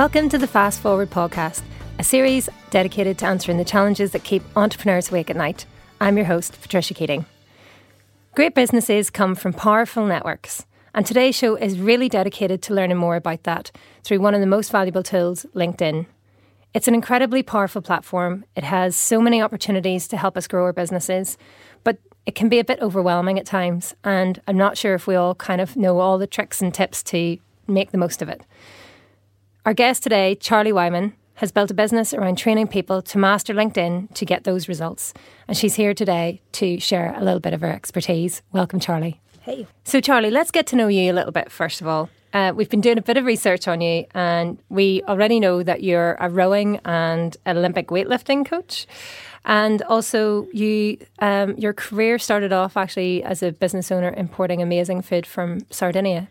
Welcome to the Fast Forward podcast, a series dedicated to answering the challenges that keep entrepreneurs awake at night. I'm your host, Patricia Keating. Great businesses come from powerful networks, and today's show is really dedicated to learning more about that through one of the most valuable tools, LinkedIn. It's an incredibly powerful platform. It has so many opportunities to help us grow our businesses, but it can be a bit overwhelming at times, and I'm not sure if we all kind of know all the tricks and tips to make the most of it. Our guest today, Charlie Whyman, has built a business around training people to master LinkedIn to get those results. And she's here today to share a little bit of her expertise. Welcome, Charlie. Hey. So, Charlie, let's get to know you a little bit, first of all. Uh, we've been doing a bit of research on you, and we already know that you're a rowing and Olympic weightlifting coach. And also, you um, your career started off actually as a business owner importing amazing food from Sardinia.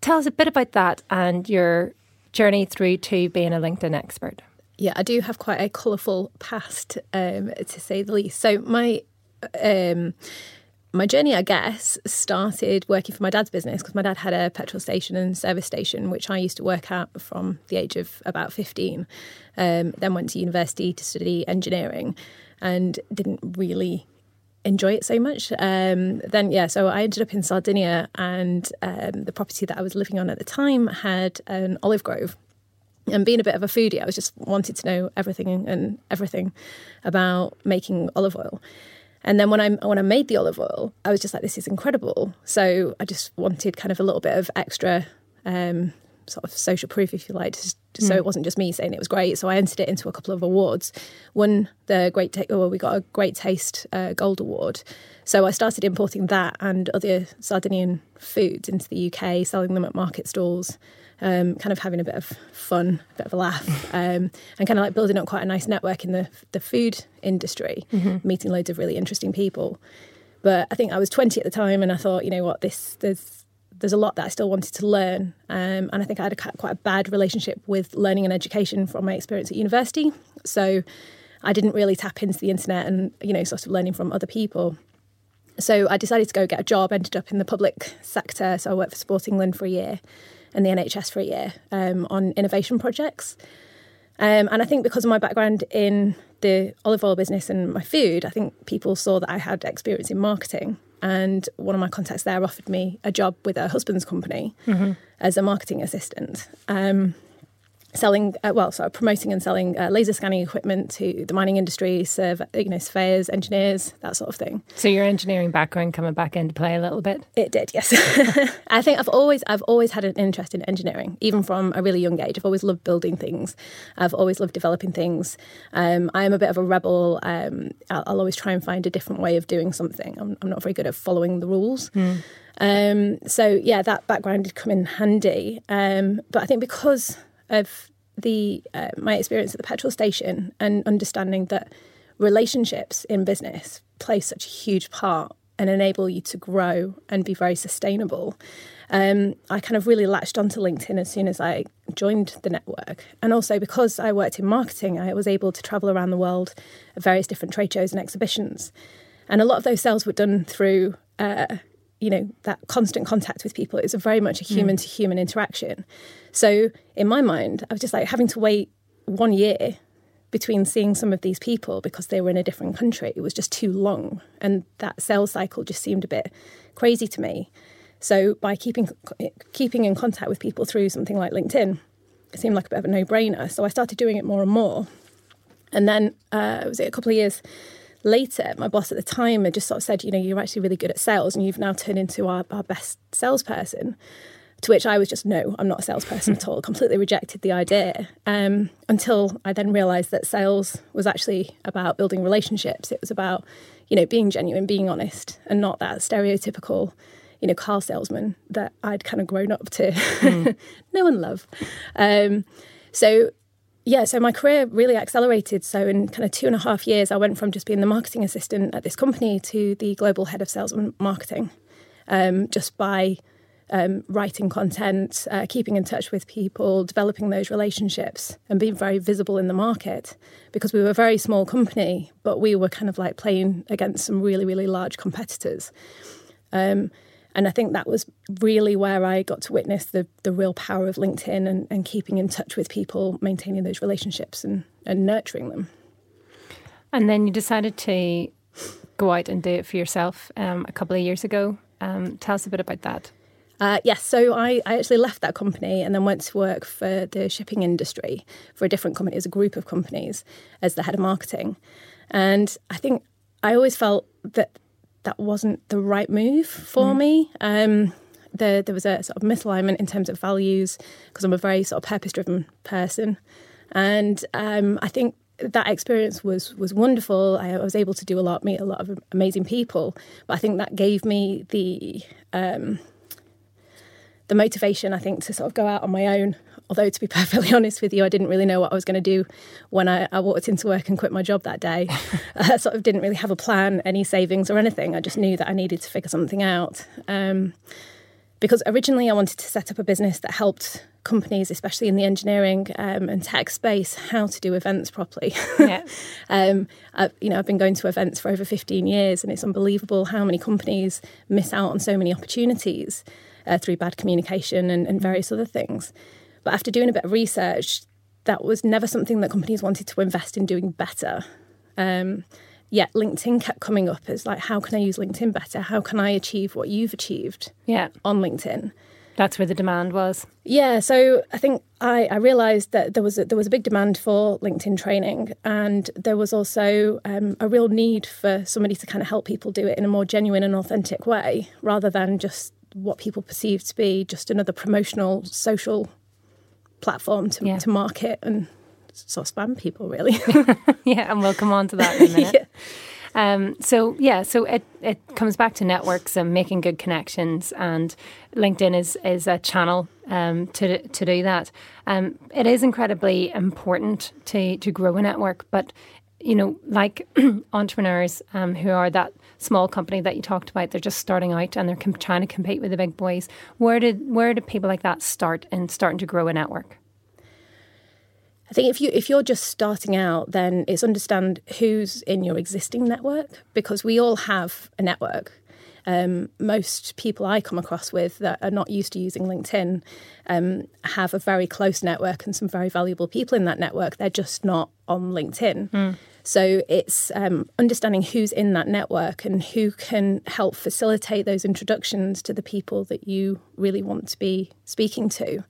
Tell us a bit about that and your journey through to being a LinkedIn expert? Yeah, I do have quite a colourful past, um, to say the least. So my um, my journey, I guess, started working for my dad's business because my dad had a petrol station and service station, which I used to work at from the age of about 15. Um, then went to university to study engineering and didn't really enjoy it so much. Um, then, yeah, so I ended up in Sardinia, and um, the property that I was living on at the time had an olive grove. And being a bit of a foodie, I was just wanted to know everything and everything about making olive oil. And then when I when I made the olive oil, I was just like, this is incredible. So I just wanted kind of a little bit of extra um, sort of social proof, if you like, just, mm. so it wasn't just me saying it was great. So I entered it into a couple of awards. Won the great, ta- well, we got a Great Taste uh, Gold Award. So I started importing that and other Sardinian foods into the UK, selling them at market stalls. Um, kind of having a bit of fun, a bit of a laugh, um, and kind of like building up quite a nice network in the the food industry, mm-hmm. meeting loads of really interesting people. But I think I was 20 at the time, and I thought, you know what, this there's there's a lot that I still wanted to learn. Um, and I think I had a, quite a bad relationship with learning and education from my experience at university. So I didn't really tap into the internet and, you know, sort of learning from other people. So I decided to go get a job, ended up in the public sector. So I worked for Sport England for a year and the NHS for a year um, on innovation projects. Um, and I think because of my background in the olive oil business and my food, I think people saw that I had experience in marketing and one of my contacts there offered me a job with her husband's company mm-hmm. as a marketing assistant. Um, selling, uh, well, so promoting and selling uh, laser scanning equipment to the mining industry, serve, you know, surveyors, engineers, that sort of thing. So your engineering background coming back into play a little bit. It did, yes. I think I've always, I've always had an interest in engineering, even from a really young age. I've always loved building things. I've always loved developing things. Um, I am a bit of a rebel. Um, I'll, I'll, always try and find a different way of doing something. I'm, I'm not very good at following the rules. Mm. Um, so yeah, that background did come in handy. Um, but I think because of the uh, my experience at the petrol station and understanding that relationships in business play such a huge part and enable you to grow and be very sustainable. Um, I kind of really latched onto LinkedIn as soon as I joined the network. And also because I worked in marketing, I was able to travel around the world at various different trade shows and exhibitions. And a lot of those sales were done through uh, you know that constant contact with people is very much a human to human interaction. So in my mind i was just like having to wait one year between seeing some of these people because they were in a different country it was just too long. And that sales cycle just seemed a bit crazy to me. So by keeping keeping in contact with people through something like linkedin it seemed like a bit of a no-brainer. So i started doing it more and more. And then uh, was it a couple of years later, my boss at the time had just sort of said, you know, you're actually really good at sales and you've now turned into our, our best salesperson. To which I was just, no, I'm not a salesperson at all, completely rejected the idea. Um, until I then realised that sales was actually about building relationships. It was about, you know, being genuine, being honest, and not that stereotypical, you know, car salesman that I'd kind of grown up to mm. know and love. Um, so yeah, so my career really accelerated. So in kind of two and a half years, I went from just being the marketing assistant at this company to the global head of sales and marketing, um, just by um, writing content, uh, keeping in touch with people, developing those relationships, and being very visible in the market. Because we were a very small company, but we were kind of like playing against some really, really large competitors. Um, And I think that was really where I got to witness the, the real power of LinkedIn and, and keeping in touch with people, maintaining those relationships and, and nurturing them. And then you decided to go out and do it for yourself um, a couple of years ago. Um, tell us a bit about that. Uh, yes, so I, I actually left that company and then went to work for the shipping industry for a different company, as a group of companies, as the head of marketing. And I think I always felt that that wasn't the right move for mm. me. Um, there, there was a sort of misalignment in terms of values because I'm a very sort of purpose driven person. And um, I think that experience was was wonderful. I, was able to do a lot, meet a lot of amazing people. But I think that gave me the um, the motivation, I think, to sort of go out on my own. Although, to be perfectly honest with you, I didn't really know what I was going to do when I, I, walked into work and quit my job that day. I sort of didn't really have a plan, any savings or anything. I just knew that I needed to figure something out. Um, because originally I wanted to set up a business that helped companies, especially in the engineering um, and tech space, how to do events properly. Yeah. um, I, you know, I've been going to events for over 15 years, and it's unbelievable how many companies miss out on so many opportunities uh, through bad communication and, and various other things. But after doing a bit of research, that was never something that companies wanted to invest in doing better. Um, yet LinkedIn kept coming up as like, how can I use LinkedIn better? How can I achieve what you've achieved yeah. on LinkedIn? That's where the demand was. Yeah, so I think I, I realised that there was a, there was a big demand for LinkedIn training, and there was also um, a real need for somebody to kind of help people do it in a more genuine and authentic way, rather than just what people perceive to be just another promotional social platform to, yeah. to market and sort of spam people, really. yeah, and we'll come on to that in a minute. yeah. Um, so yeah, so it, it comes back to networks and making good connections, and LinkedIn is is a channel um, to to do that. Um, it is incredibly important to to grow a network, but you know, like entrepreneurs um, who are that small company that you talked about, they're just starting out and they're com- trying to compete with the big boys. Where did where did people like that start in starting to grow a network? I think if you if you're just starting out, then it's understand who's in your existing network because we all have a network. Um, most people I come across with that are not used to using LinkedIn um, have a very close network and some very valuable people in that network. They're just not on LinkedIn. Mm. So it's um, understanding who's in that network and who can help facilitate those introductions to the people that you really want to be speaking to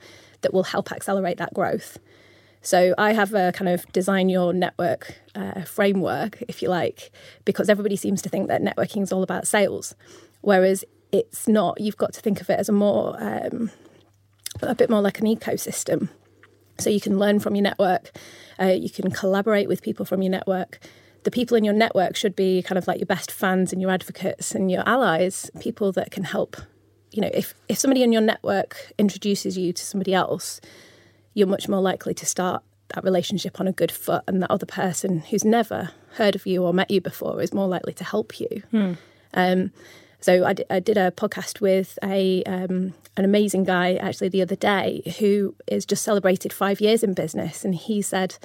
that will help accelerate that growth. So I have a kind of design your network uh, framework, if you like, because everybody seems to think that networking is all about sales, whereas it's not. You've got to think of it as a more, um, a bit more like an ecosystem. So you can learn from your network, uh, you can collaborate with people from your network. The people in your network should be kind of like your best fans and your advocates and your allies, people that can help. You know, if, if somebody in your network introduces you to somebody else, you're much more likely to start that relationship on a good foot, and that other person who's never heard of you or met you before is more likely to help you. Hmm. Um, so I, d- I did a podcast with a um, an amazing guy actually the other day who is just celebrated five years in business, and he said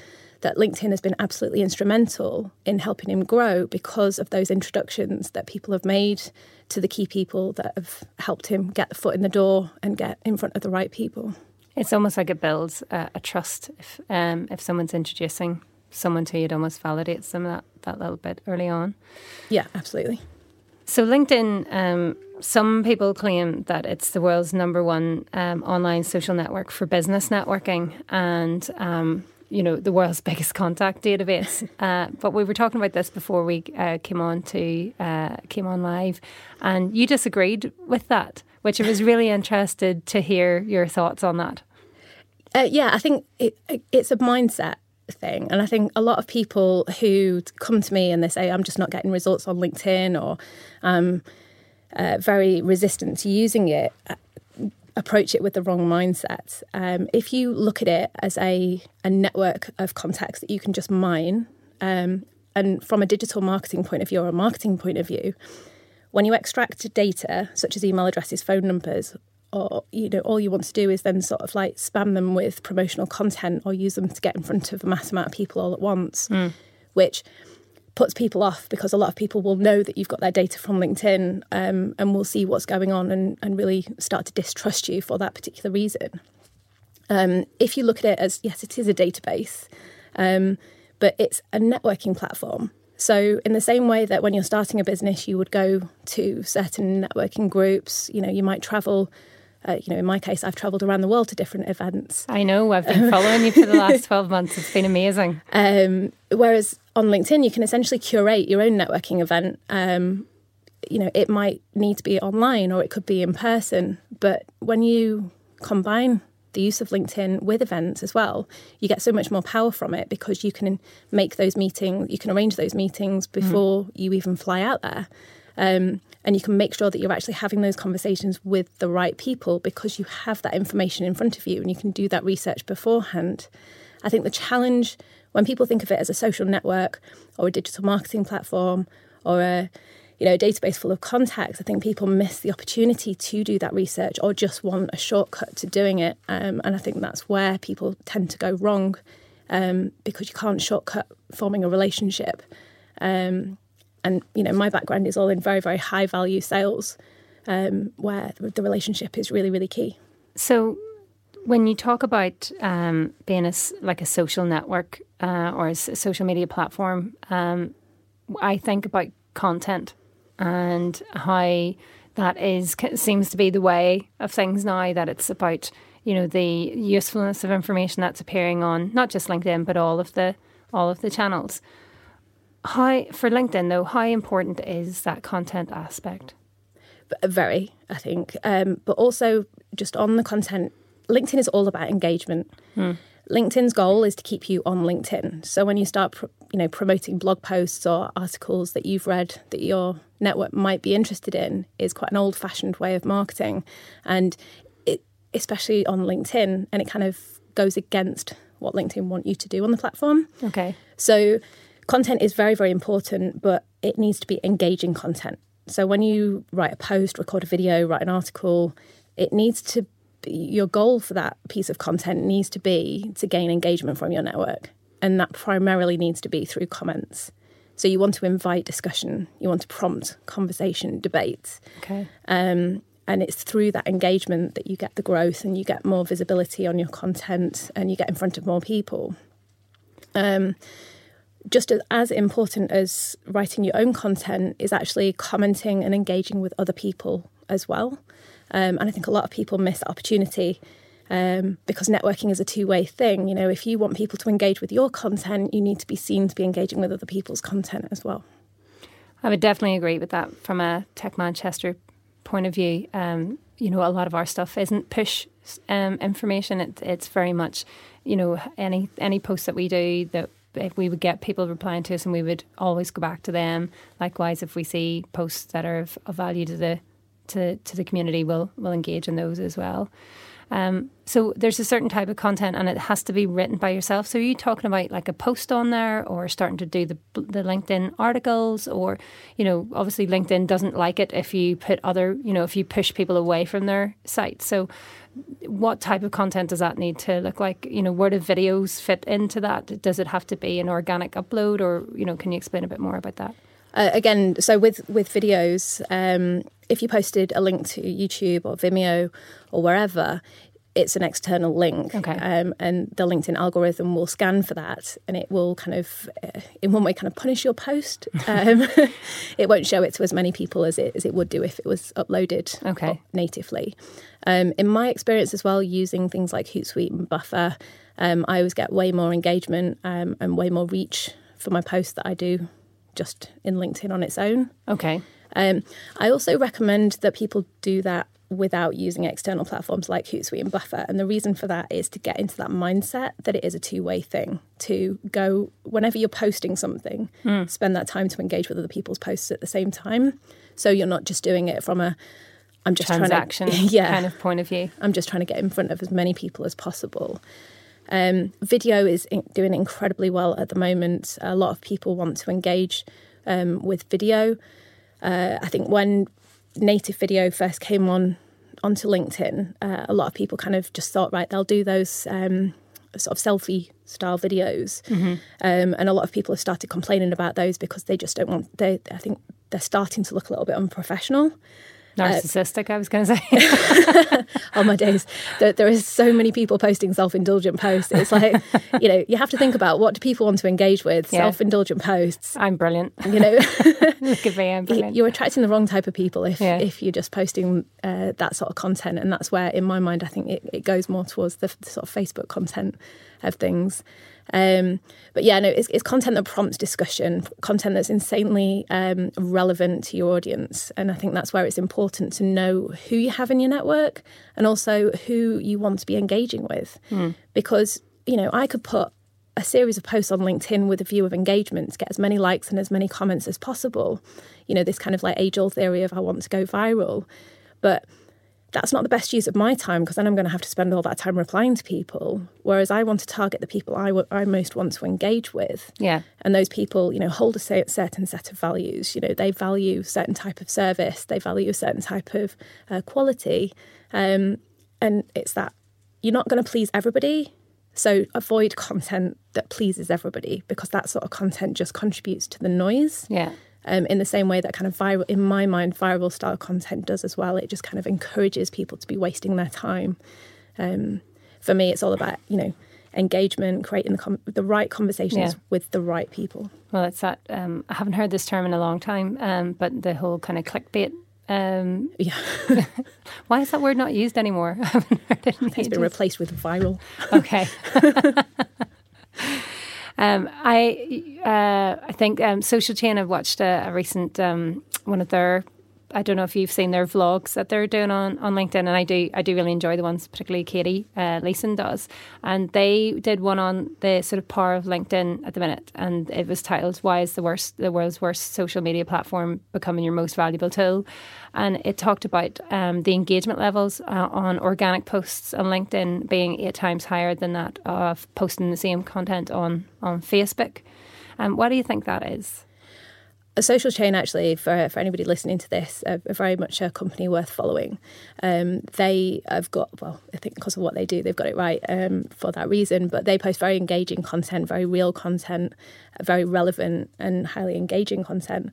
that LinkedIn has been absolutely instrumental in helping him grow because of those introductions that people have made to the key people that have helped him get the foot in the door and get in front of the right people. It's almost like it builds a, a trust if um, if someone's introducing someone to you, it almost validates them that, that little bit early on. Yeah, absolutely. So, LinkedIn, um, some people claim that it's the world's number one um, online social network for business networking and, um, you know, the world's biggest contact database. uh, but we were talking about this before we uh, came on to uh, came on live, and you disagreed with that, which I was really interested to hear your thoughts on that. Uh, yeah, I think it, it's a mindset thing. And I think a lot of people who come to me and they say, I'm just not getting results on LinkedIn or I'm uh, very resistant to using it, uh, approach it with the wrong mindset. Um, if you look at it as a, a network of contacts that you can just mine, um, and from a digital marketing point of view or a marketing point of view, when you extract data such as email addresses, phone numbers, or you know all you want to do is then sort of like spam them with promotional content or use them to get in front of a mass amount of people all at once mm. which puts people off because a lot of people will know that you've got their data from LinkedIn um, and will see what's going on and, and really start to distrust you for that particular reason. Um, if you look at it as yes, it is a database, um, but it's a networking platform. So, in the same way that when you're starting a business, you would go to certain networking groups, you know, you might travel. Uh, you know, in my case, I've travelled around the world to different events. I know. I've been following you for the last 12 months. It's been amazing. Um, whereas on LinkedIn, you can essentially curate your own networking event. Um, you know, it might need to be online or it could be in person. But when you combine the use of LinkedIn with events as well, you get so much more power from it because you can make those meetings, you can arrange those meetings before mm. you even fly out there. Um, and you can make sure that you're actually having those conversations with the right people because you have that information in front of you and you can do that research beforehand. I think the challenge when people think of it as a social network or a digital marketing platform or a you know, database full of contacts, I think people miss the opportunity to do that research or just want a shortcut to doing it. Um, and I think that's where people tend to go wrong um, because you can't shortcut forming a relationship. Um, and, you know, my background is all in very, very high value sales um, where the relationship is really, really key. So, when you talk about um, being a, like a social network uh, or a social media platform, um, I think about content and how that is seems to be the way of things now. That it's about you know the usefulness of information that's appearing on not just LinkedIn but all of the all of the channels. How for LinkedIn though, how important is that content aspect? Very, I think, um, but also just on the content. LinkedIn is all about engagement. Hmm. LinkedIn's goal is to keep you on LinkedIn. So when you start, you know, promoting blog posts or articles that you've read that your network might be interested in, is quite an old-fashioned way of marketing, and it, especially on LinkedIn, and it kind of goes against what LinkedIn want you to do on the platform. Okay. So content is very, very important, but it needs to be engaging content. So when you write a post, record a video, write an article, it needs to your goal for that piece of content needs to be to gain engagement from your network. And that primarily needs to be through comments. So you want to invite discussion, you want to prompt conversation, debate. Okay. Um, and it's through that engagement that you get the growth and you get more visibility on your content and you get in front of more people. Um, just as, as important as writing your own content is actually commenting and engaging with other people as well. Um, and I think a lot of people miss that opportunity um, because networking is a two way thing. You know, if you want people to engage with your content, you need to be seen to be engaging with other people's content as well. I would definitely agree with that from a Tech Manchester point of view. Um, you know, a lot of our stuff isn't push um, information. It, it's very much, you know, any any post that we do that we would get people replying to us and we would always go back to them. Likewise, if we see posts that are of, of value to the to, to the community we'll, we'll engage in those as well. Um, so there's a certain type of content, and it has to be written by yourself. So are you talking about like a post on there, or starting to do the the LinkedIn articles, or you know, obviously LinkedIn doesn't like it if you put other, you know, if you push people away from their site. So what type of content does that need to look like? You know, where do videos fit into that? Does it have to be an organic upload, or you know, can you explain a bit more about that? Uh, again, so with with videos, um, if you posted a link to YouTube or Vimeo or wherever, it's an external link, okay. um, and the LinkedIn algorithm will scan for that, and it will kind of, uh, in one way, kind of punish your post. Um, it won't show it to as many people as it as it would do if it was uploaded okay. natively. Um, in my experience as well, using things like Hootsuite and Buffer, um, I always get way more engagement um, and way more reach for my posts that I do just in LinkedIn on its own. Okay. Um, I also recommend that people do that without using external platforms like Hootsuite and Buffer. And the reason for that is to get into that mindset that it is a two way thing. To go, whenever you're posting something, mm. spend that time to engage with other people's posts at the same time. So you're not just doing it from a I'm just transaction trying to, yeah, kind of point of view. I'm just trying to get in front of as many people as possible. Um, video is in, doing incredibly well at the moment. A lot of people want to engage um, with video. Uh, I think when native video first came on onto LinkedIn, uh, a lot of people kind of just thought, right, they'll do those um, sort of selfie style videos, mm-hmm. um, and a lot of people have started complaining about those because they just don't want. They, I think they're starting to look a little bit unprofessional. Narcissistic, uh, I was going to say. oh my days, there, there is so many people posting self-indulgent posts. It's like, you know, you have to think about what do people want to engage with. Yeah. Self-indulgent posts. I'm brilliant. You know, look at me, I'm brilliant. You're attracting the wrong type of people if yeah. if you're just posting uh, that sort of content, and that's where, in my mind, I think it, it goes more towards the, the sort of Facebook content of things. Um, but yeah, no, it's, it's, content that prompts discussion, content that's insanely um, relevant to your audience. And I think that's where it's important to know who you have in your network and also who you want to be engaging with. Mm. Because, you know, I could put a series of posts on LinkedIn with a view of engagement to get as many likes and as many comments as possible. You know, this kind of like age old theory of I want to go viral. But that's not the best use of my time because then I'm going to have to spend all that time replying to people. Whereas I want to target the people I, w- I most want to engage with. Yeah. And those people, you know, hold a certain set of values. You know, they value a certain type of service, they value a certain type of uh, quality. Um, and it's that you're not going to please everybody. So avoid content that pleases everybody because that sort of content just contributes to the noise. Yeah um, in the same way that kind of viral, in my mind, viral style content does as well. It just kind of encourages people to be wasting their time. Um, for me, it's all about you know engagement, creating the com- the right conversations yeah. with the right people. Well, it's that um, I haven't heard this term in a long time, um, but the whole kind of clickbait. Um, yeah, why is that word not used anymore? I haven't heard it. It's been replaced with viral. Okay. Um, I uh, I think um, Social Chain. I've watched a, a recent um, one of their. I don't know if you've seen their vlogs that they're doing on, on LinkedIn, and I do I do really enjoy the ones, particularly Katie uh, Leeson does. And they did one on the sort of power of LinkedIn at the minute, and it was titled "Why is the worst the world's worst social media platform becoming your most valuable tool?" and it talked about um, the engagement levels uh, on organic posts on LinkedIn being eight times higher than that of posting the same content on on Facebook. Um, what do you think that is? A social chain actually for, for anybody listening to this are, very much a company worth following um, they have got well i think because of what they do they've got it right um, for that reason but they post very engaging content very real content very relevant and highly engaging content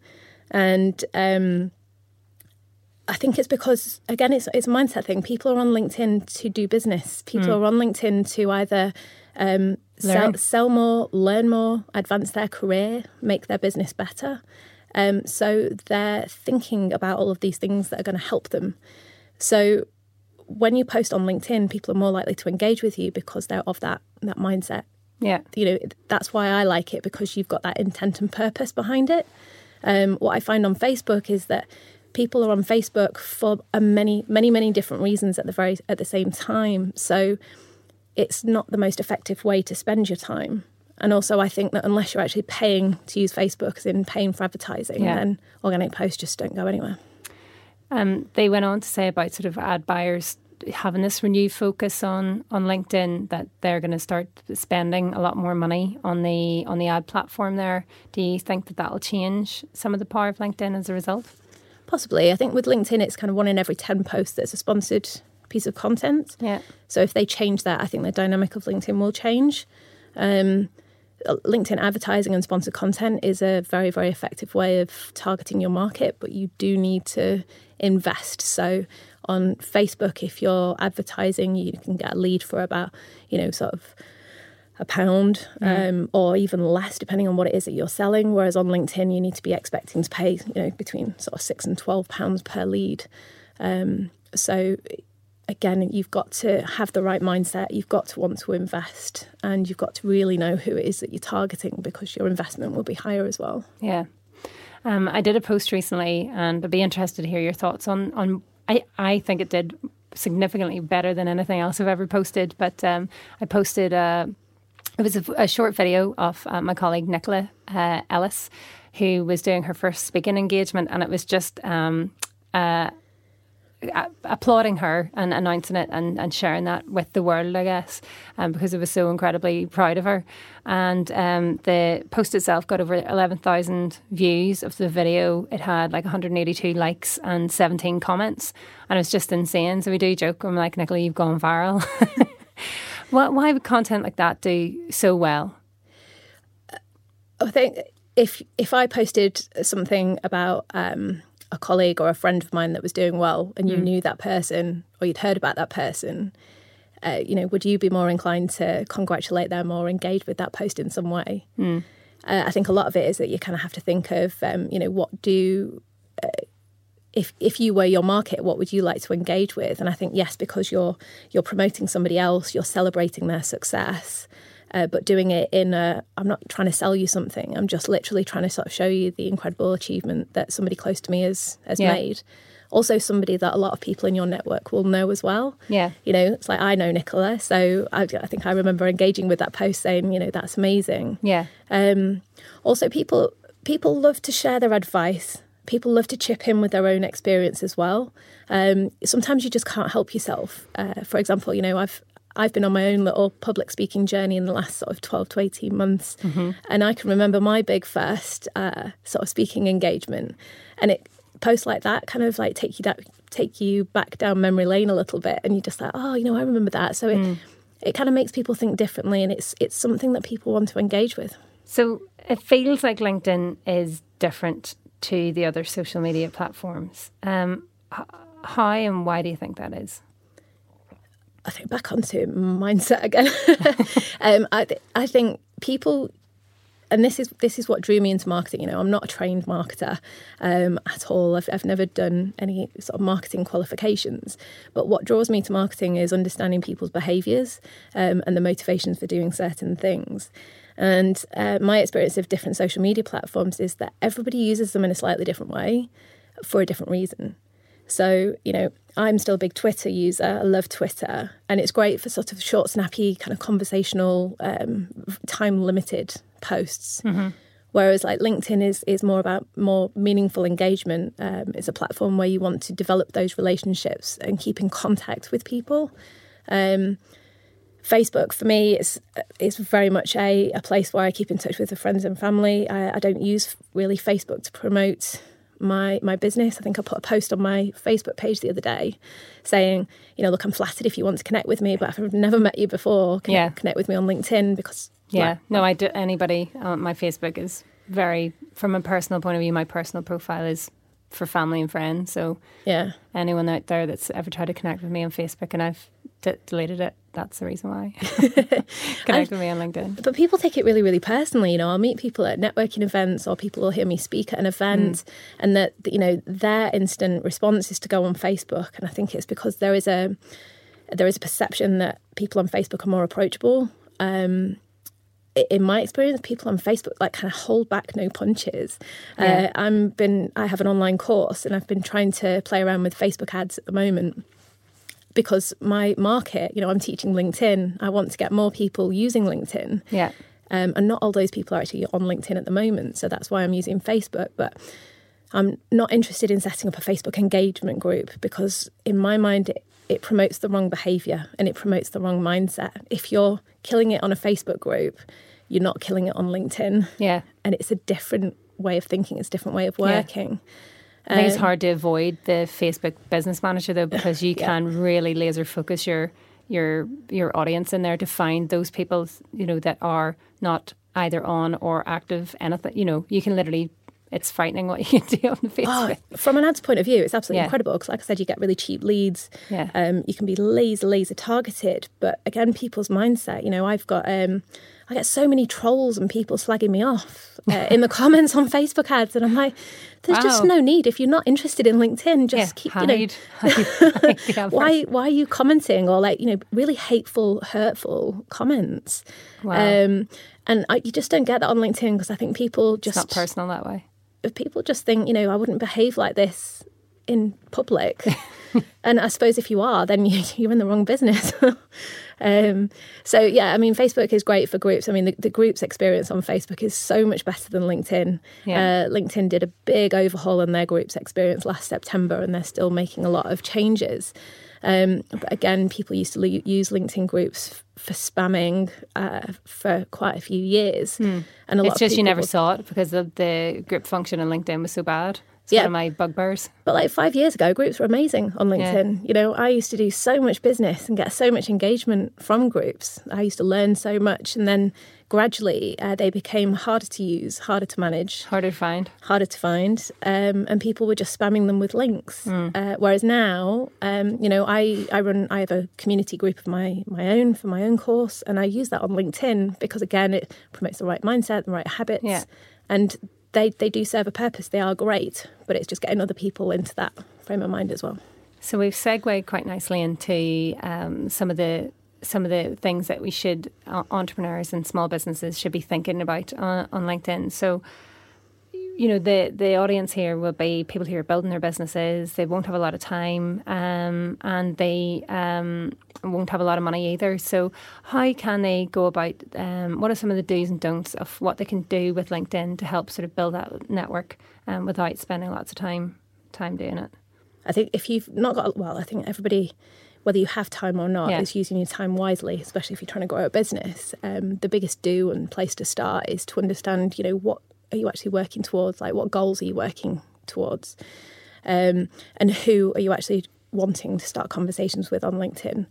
and um, I think it's because again, it's it's a mindset thing. People are on LinkedIn to do business. People mm. are on LinkedIn to either um, sell, sell more, learn more, advance their career, make their business better. Um, so they're thinking about all of these things that are going to help them. So when you post on LinkedIn, people are more likely to engage with you because they're of that that mindset. Yeah, you know that's why I like it because you've got that intent and purpose behind it. Um, what I find on Facebook is that people are on Facebook for many, many, many different reasons at the very at the same time. So it's not the most effective way to spend your time. And also, I think that unless you're actually paying to use Facebook, as in paying for advertising, yeah. then organic posts just don't go anywhere. Um, they went on to say about sort of ad buyers having this renewed focus on on LinkedIn that they're going to start spending a lot more money on the on the ad platform there. Do you think that that will change some of the power of LinkedIn as a result? Possibly. I think with LinkedIn, it's kind of one in every 10 posts that's a sponsored piece of content. Yeah. So if they change that, I think the dynamic of LinkedIn will change. Um, LinkedIn advertising and sponsored content is a very, very effective way of targeting your market, but you do need to invest. So on Facebook, if you're advertising, you can get a lead for about, you know, sort of a pound mm. um, or even less, depending on what it is that you're selling. Whereas on LinkedIn, you need to be expecting to pay, you know, between sort of six and twelve pounds per lead. Um, so again, you've got to have the right mindset. You've got to want to invest, and you've got to really know who it is that you're targeting because your investment will be higher as well. Yeah. Um, I did a post recently, and I'd be interested to hear your thoughts on on. I, I think it did significantly better than anything else I've ever posted. But um, I posted a it was a, a short video of uh, my colleague Nicola uh, Ellis, who was doing her first speaking engagement, and it was just um, uh, applauding her and announcing it and, and sharing that with the world, I guess, um, because I was so incredibly proud of her. And um, the post itself got over 11,000 views of the video. It had like 182 likes and 17 comments, and it was just insane. So we do joke, I'm like, Nicola, you've gone viral. Why, why would content like that do so well? I think if if I posted something about um, a colleague or a friend of mine that was doing well, and you mm. knew that person or you'd heard about that person, uh, you know, would you be more inclined to congratulate them or engage with that post in some way? Mm. Uh, I think a lot of it is that you kind of have to think of, um, you know, what do uh, if if you were your market, what would you like to engage with? And I think yes, because you're you're promoting somebody else, you're celebrating their success uh, but doing it in a, I'm not trying to sell you something. I'm just literally trying to sort of show you the incredible achievement that somebody close to me has has yeah. made. Also, somebody that a lot of people in your network will know as well. Yeah, you know, it's like I know Nicola, so I, I think I remember engaging with that post, saying, you know, that's amazing. Yeah. Um, also, people people love to share their advice people love to chip in with their own experience as well. Um, sometimes you just can't help yourself. Uh, for example, you know, I've I've been on my own little public speaking journey in the last sort of 12 to 18 months. Mm-hmm. And I can remember my big first uh, sort of speaking engagement. And it posts like that kind of like take you that take you back down memory lane a little bit and you're just like, oh, you know, I remember that. So it mm. it kind of makes people think differently and it's it's something that people want to engage with. So it feels like LinkedIn is different to the other social media platforms. Um, how and why do you think that is? I think back onto mindset again. um, I th- I think people, and this is this is what drew me into marketing. You know, I'm not a trained marketer um, at all. I've I've never done any sort of marketing qualifications. But what draws me to marketing is understanding people's behaviours um, and the motivations for doing certain things. And uh, my experience of different social media platforms is that everybody uses them in a slightly different way for a different reason. So, you know, I'm still a big Twitter user. I love Twitter, and it's great for sort of short, snappy, kind of conversational, um, time limited posts. Mm-hmm. Whereas like LinkedIn is is more about more meaningful engagement. Um, it's a platform where you want to develop those relationships and keep in contact with people. Um, Facebook for me is is very much a, a place where I keep in touch with the friends and family. I, I don't use really Facebook to promote my my business. I think I put a post on my Facebook page the other day saying, you know, look, I'm flattered if you want to connect with me, but if I've never met you before, connect, yeah. connect with me on LinkedIn because yeah, like, no, I do. Anybody on my Facebook is very, from a personal point of view, my personal profile is for family and friends. So yeah, anyone out there that's ever tried to connect with me on Facebook and I've d- deleted it, that's the reason why. connect with me on LinkedIn. But people take it really, really personally. You know, I'll meet people at networking events or people will hear me speak at an event, mm. and that you know their instant response is to go on Facebook, and I think it's because there is a there is a perception that people on Facebook are more approachable. Um, in my experience, people on Facebook like kind of hold back no punches. Yeah. Uh, I'm been I have an online course and I've been trying to play around with Facebook ads at the moment because my market, you know, I'm teaching LinkedIn. I want to get more people using LinkedIn. Yeah. Um, and not all those people are actually on LinkedIn at the moment, so that's why I'm using Facebook. But I'm not interested in setting up a Facebook engagement group because, in my mind, it, it promotes the wrong behaviour and it promotes the wrong mindset. If you're killing it on a Facebook group, you're not killing it on LinkedIn. Yeah. And it's a different way of thinking, it's a different way of working. Yeah. I think um, it's hard to avoid the Facebook business manager though because you yeah. can really laser focus your your your audience in there to find those people you know that are not either on or active anything you know you can literally it's frightening what you can do on the Facebook. Oh, from an ads point of view, it's absolutely yeah. incredible because, like I said, you get really cheap leads. Yeah. Um, you can be laser, laser targeted. But again, people's mindset. You know, I've got um, I get so many trolls and people slagging me off uh, in the comments on Facebook ads, and I'm like, there's wow. just no need. If you're not interested in LinkedIn, just yeah, keep, hide, you know, hide, why why are you commenting or like you know really hateful, hurtful comments? Wow. Um, and I, you just don't get that on LinkedIn because I think people just it's not personal that way people just think, you know, I wouldn't behave like this in public. and I suppose if you are, then you, are in the wrong business. um, so, yeah, I mean, Facebook is great for groups. I mean, the, the groups experience on Facebook is so much better than LinkedIn. Yeah. Uh, LinkedIn did a big overhaul in their groups experience last September, and they're still making a lot of changes. Um, but again, people used to use LinkedIn groups for spamming uh, for quite a few years, hmm. and a lot. It's just you never saw it because the, the group function on LinkedIn was so bad. It's yeah. one of my bugbears. But like five years ago, groups were amazing on LinkedIn. Yeah. You know, I used to do so much business and get so much engagement from groups. I used to learn so much. And then gradually uh, they became harder to use, harder to manage, harder to find, harder to find, um, and people were just spamming them with links. Mm. Uh, whereas now, um, you know, I, I run, I have a community group of my my own for my own course, and I use that on LinkedIn because again, it promotes the right mindset, the right habits, yeah. and they, they do serve a purpose. They are great, but it's just getting other people into that frame of mind as well. So we've segued quite nicely into um, some of the some of the things that we should uh, entrepreneurs and small businesses should be thinking about on, on LinkedIn. So you know the the audience here will be people who are building their businesses. They won't have a lot of time, um, and they um, won't have a lot of money either. So, how can they go about? Um, what are some of the do's and don'ts of what they can do with LinkedIn to help sort of build that network um, without spending lots of time time doing it? I think if you've not got well, I think everybody whether you have time or not, yeah. is using your time wisely, especially if you're trying to grow a business. Um, the biggest do and place to start is to understand, you know, what are you actually working towards? Like, what goals are you working towards? Um, and who are you actually wanting to start conversations with on LinkedIn?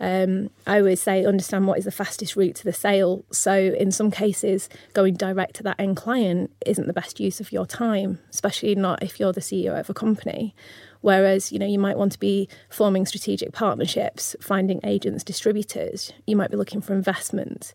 Um, I always say understand what is the fastest route to the sale. So, in some cases, going direct to that end client isn't the best use of your time, especially not if you're the CEO of a company. Whereas, you know, you might want to be forming strategic partnerships, finding agents, distributors. You might be looking for investment.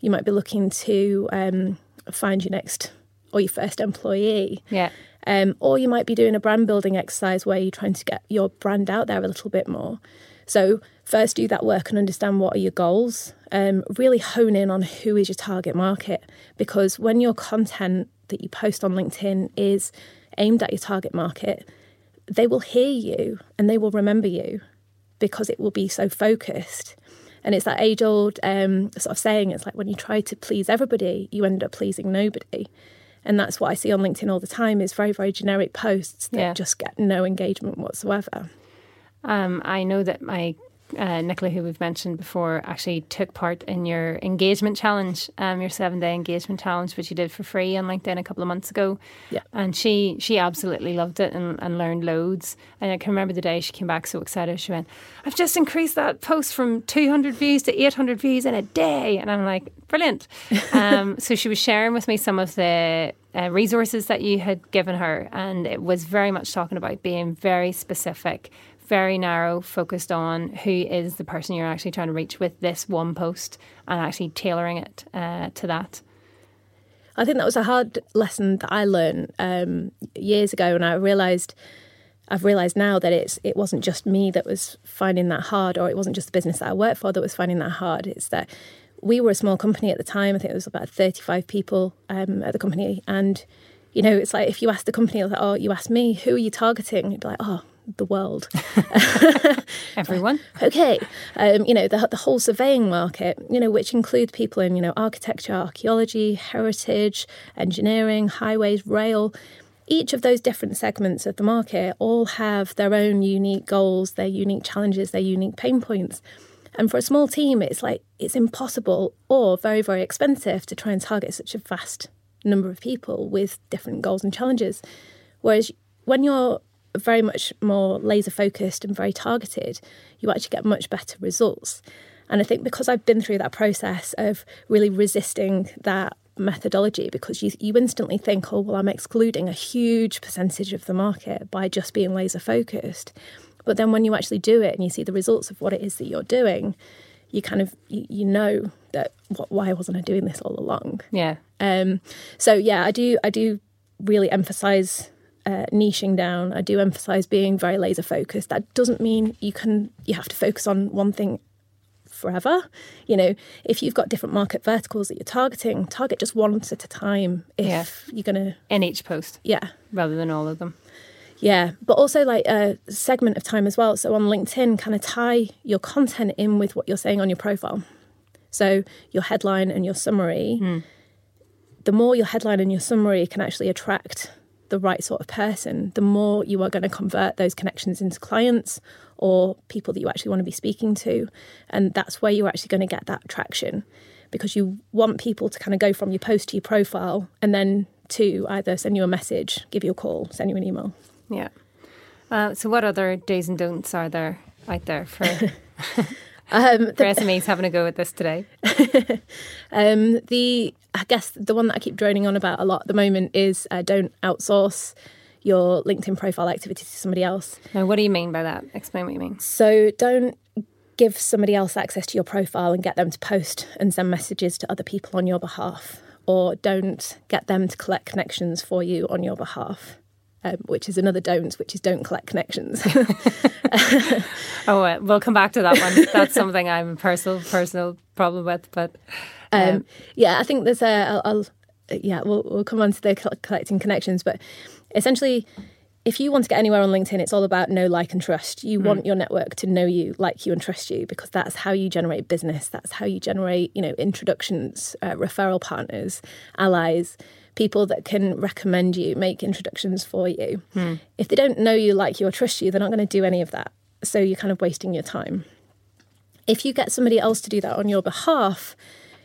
You might be looking to um, find your next or your first employee. Yeah. Um, or you might be doing a brand building exercise where you're trying to get your brand out there a little bit more. So first do that work and understand what are your goals. Um, really hone in on who is your target market because when your content that you post on LinkedIn is aimed at your target market, they will hear you and they will remember you because it will be so focused. And it's that age old um, sort of saying it's like when you try to please everybody, you end up pleasing nobody and that's what I see on LinkedIn all the time is very very generic posts that yeah. just get no engagement whatsoever. Um, I know that my uh, Nicola, who we've mentioned before, actually took part in your engagement challenge, um, your seven day engagement challenge, which you did for free on LinkedIn a couple of months ago. Yeah. And she she absolutely loved it and, and learned loads. And I can remember the day she came back so excited. She went, I've just increased that post from 200 views to 800 views in a day. And I'm like, brilliant. um, so she was sharing with me some of the uh, resources that you had given her. And it was very much talking about being very specific very narrow, focused on who is the person you're actually trying to reach with this one post and actually tailoring it uh, to that. I think that was a hard lesson that I learned um, years ago, and I realised. I've realised now that it's it wasn't just me that was finding that hard, or it wasn't just the business that I worked for that was finding that hard. It's that we were a small company at the time. I think it was about 35 people um, at the company, and you know, it's like if you ask the company, like, oh, you ask me, who are you targeting? You'd be like, oh, the world. Everyone. okay. Um, you know, the, the whole surveying market, you know, which includes people in, you know, architecture, archaeology, heritage, engineering, highways, rail. Each of those different segments of the market all have their own unique goals, their unique challenges, their unique pain points. And for a small team, it's like it's impossible or very, very expensive to try and target such a vast number of people with different goals and challenges. Whereas when you're very much more laser focused and very targeted, you actually get much better results. And I think because I've been through that process of really resisting that methodology, because you, you instantly think, oh, well, I'm excluding a huge percentage of the market by just being laser focused. But then when you actually do it and you see the results of what it is that you're doing, you kind of you, you know that what, why wasn't I doing this all along? Yeah. Um. So yeah, I do I do really emphasize uh, niching down. I do emphasize being very laser focused. That doesn't mean you can you have to focus on one thing forever. You know, if you've got different market verticals that you're targeting, target just one at a time. If yeah. you're gonna in each post, yeah, rather than all of them. Yeah, but also like a segment of time as well. So on LinkedIn, kind of tie your content in with what you're saying on your profile. So your headline and your summary. Mm. The more your headline and your summary can actually attract the right sort of person, the more you are going to convert those connections into clients or people that you actually want to be speaking to. And that's where you're actually going to get that traction because you want people to kind of go from your post to your profile and then to either send you a message, give you a call, send you an email. Yeah. Uh, so, what other do's and don'ts are there out there for, Um, SMEs having a go at this today? Um, the I guess the one that I keep droning on about a lot at the moment is uh, don't outsource your LinkedIn profile activity to somebody else. Now, what do you mean by that? Explain what you mean. So don't give somebody else access to your profile and get them to post and send messages to other people on your behalf, or don't get them to collect connections for you on your behalf. Um, which is another don't, which is don't collect connections. Oh, uh, we'll come back to that one. That's something I'm a personal personal problem with, but Um, yeah, I think there's a. I'll, I'll yeah, we'll we'll come on to the collecting connections, but essentially, if you want to get anywhere on LinkedIn, it's all about know, like, and trust. You want your network to know you, like you, and trust you because that's how you generate business. That's how you generate, you know, introductions, uh, referral partners, allies, people that can recommend you, make introductions for you. If they don't know you, like you, or trust you, they're not going to do any of that. So you're kind of wasting your time. If you get somebody else to do that on your behalf,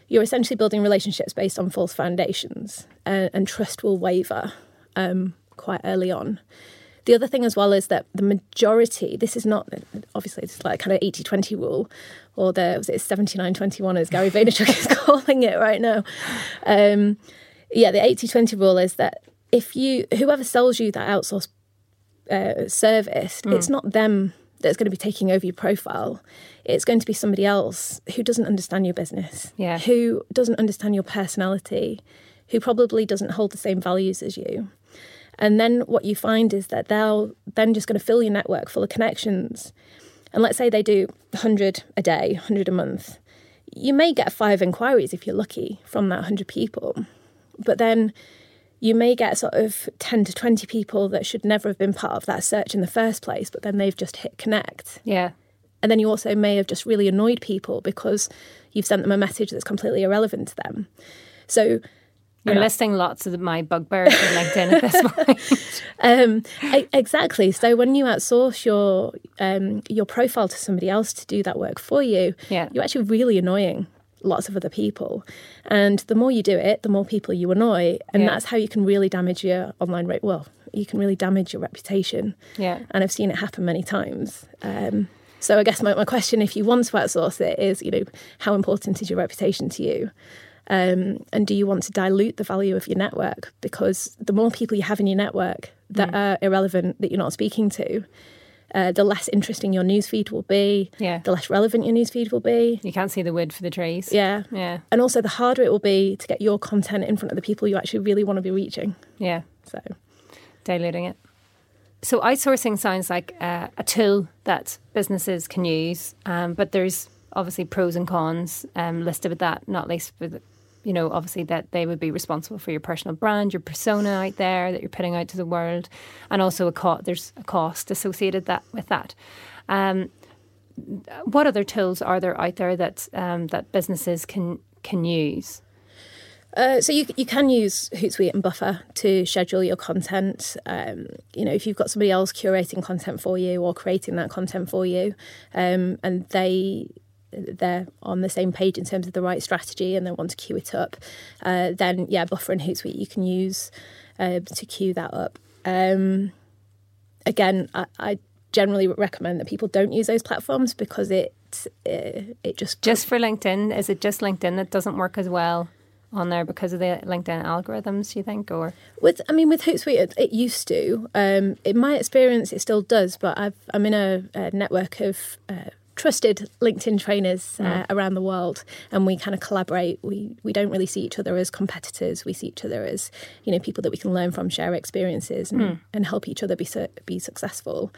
you're essentially building relationships based on false foundations, uh, and trust will waver um, quite early on. The other thing as well is that the majority, this is not obviously it's like kind of 80 20 rule, or the was it 79 21 as Gary Vaynerchuk is calling it right now. Um, yeah, the 80 20 rule is that if you, whoever sells you that outsourced uh, service, it's not them that's going to be taking over your profile. It's going to be somebody else who doesn't understand your business, Yeah. who doesn't understand your personality, who probably doesn't hold the same values as you. And then what you find is that they'll then just going to fill your network full of connections. And let's say they do 100 a day, 100 a month. You may get five inquiries if you're lucky from that 100 people. But then you may get sort of 10 to 20 people that should never have been part of that search in the first place, but then they've just hit connect. yeah, And then you also may have just really annoyed people because you've sent them a message that's completely irrelevant to them. So, you're listing lots of my bugbears on LinkedIn at this point. um, exactly. So when you outsource your um, your profile to somebody else to do that work for you, Yeah. you're actually really annoying lots of other people. And the more you do it, the more people you annoy, and Yeah. that's how you can really damage your online rate. Well, you can really damage your reputation. Yeah. and I've seen it happen many times. Um, so I guess my, my question, if you want to outsource it, is you know how important is your reputation to you, um, and do you want to dilute the value of your network? Because the more people you have in your network that are irrelevant that you're not speaking to, uh, the less interesting your newsfeed will be. Yeah. The less relevant your newsfeed will be. You can't see the wood for the trees. Yeah. Yeah. And also, the harder it will be to get your content in front of the people you actually really want to be reaching. Yeah. So, diluting it. So outsourcing sounds like uh, a tool that businesses can use, um, but there's obviously pros and cons um, listed with that. Not least with, you know, obviously that they would be responsible for your personal brand, your persona out there that you're putting out to the world, and also a co- there's a cost associated that with that. Um, what other tools are there out there that um, that businesses can can use? Uh, so you you can use Hootsuite and Buffer to schedule your content. Um, you know, if you've got somebody else curating content for you or creating that content for you, um, and they they're on the same page in terms of the right strategy and they want to queue it up, uh, then yeah, Buffer and Hootsuite you can use uh, to queue that up. Um, again, I, I generally recommend that people don't use those platforms because it uh, it just Just for LinkedIn, is it just LinkedIn that doesn't work as well on there because of the LinkedIn algorithms? Do you think, or With, I mean, with Hootsuite, it, it used to. Um, in my experience, it still does. But I've, I'm in a, a network of uh, trusted LinkedIn trainers uh, around the world, and we kind of collaborate. We we don't really see each other as competitors. We see each other as you know people that we can learn from, share experiences, and, and help each other be su- be successful.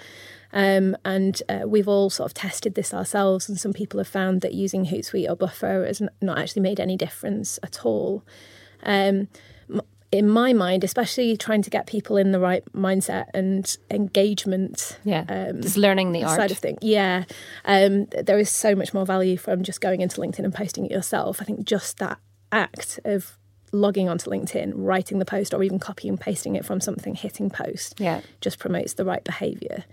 Um, and uh, we've all sort of tested this ourselves, and some people have found that using Hootsuite or Buffer has not actually made any difference at all. Um, in my mind, especially trying to get people in the right mindset and engagement yeah, um, just learning the art? side of things. Yeah, um, there is so much more value from just going into LinkedIn and posting it yourself. I think just that act of logging onto LinkedIn, writing the post, or even copying and pasting it from something, hitting post, Yeah. just promotes the right behaviour.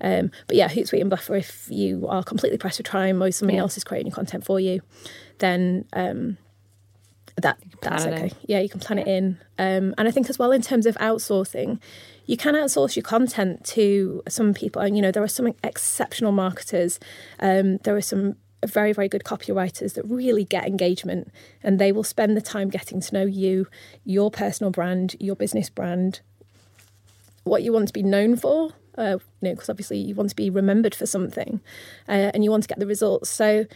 Um, but yeah, Hootsuite and Buffer, if you are completely pressed for time or somebody Yeah. else is creating your content for you, then um, that that's okay. Yeah, you can plan it in. Um, and I think as well in terms of outsourcing, you can outsource your content to some people. And you know, there are some exceptional marketers. Um, there are some very very good copywriters that really get engagement, and they will spend the time getting to know you, your personal brand, your business brand, what you want to be known for. Uh, you know, because obviously you want to be remembered for something, uh, and you want to get the results. So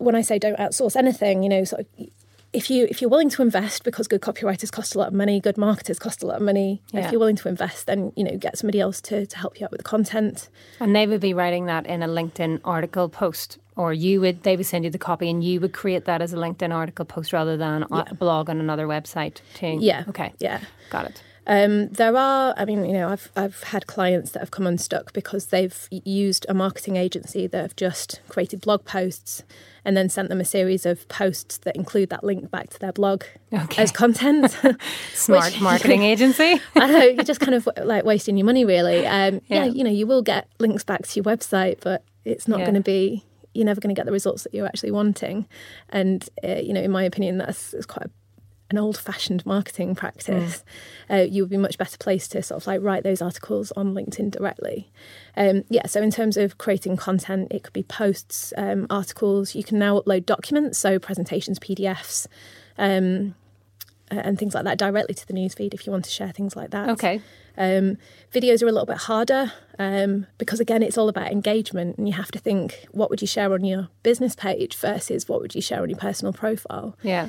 when I say don't outsource anything, you know, sort of, if you if you're willing to invest because good copywriters cost a lot of money, good marketers cost a lot of money. Yeah. If you're willing to invest, then you know get somebody else to to help you out with the content. And they would be writing that in a LinkedIn article post, or you would they would send you the copy, and you would create that as a LinkedIn article post rather than a blog on another website. Too. Yeah. Okay. Yeah. Got it. Um, there are, I mean, you know, I've I've had clients that have come unstuck because they've used a marketing agency that have just created blog posts and then sent them a series of posts that include that link back to their blog Okay. as content. Smart Which- marketing agency. I know you're just kind of like wasting your money, really. Um, Yeah. yeah. you know, you will get links back to your website, but it's not Yeah. going to be. You're never going to get the results that you're actually wanting. And uh, you know, in my opinion, that's, that's quite a, an old-fashioned marketing practice. Uh, you would be much better placed to sort of like write those articles on LinkedIn directly. Um, yeah. So in terms of creating content, it could be posts, um, articles. You can now upload documents, so presentations, PDFs. Um, and things like that directly to the newsfeed if you want to share things like that. Okay. Um, videos are a little bit harder um, because, again, it's all about engagement, and you have to think what would you share on your business page versus what would you share on your personal profile. Yeah.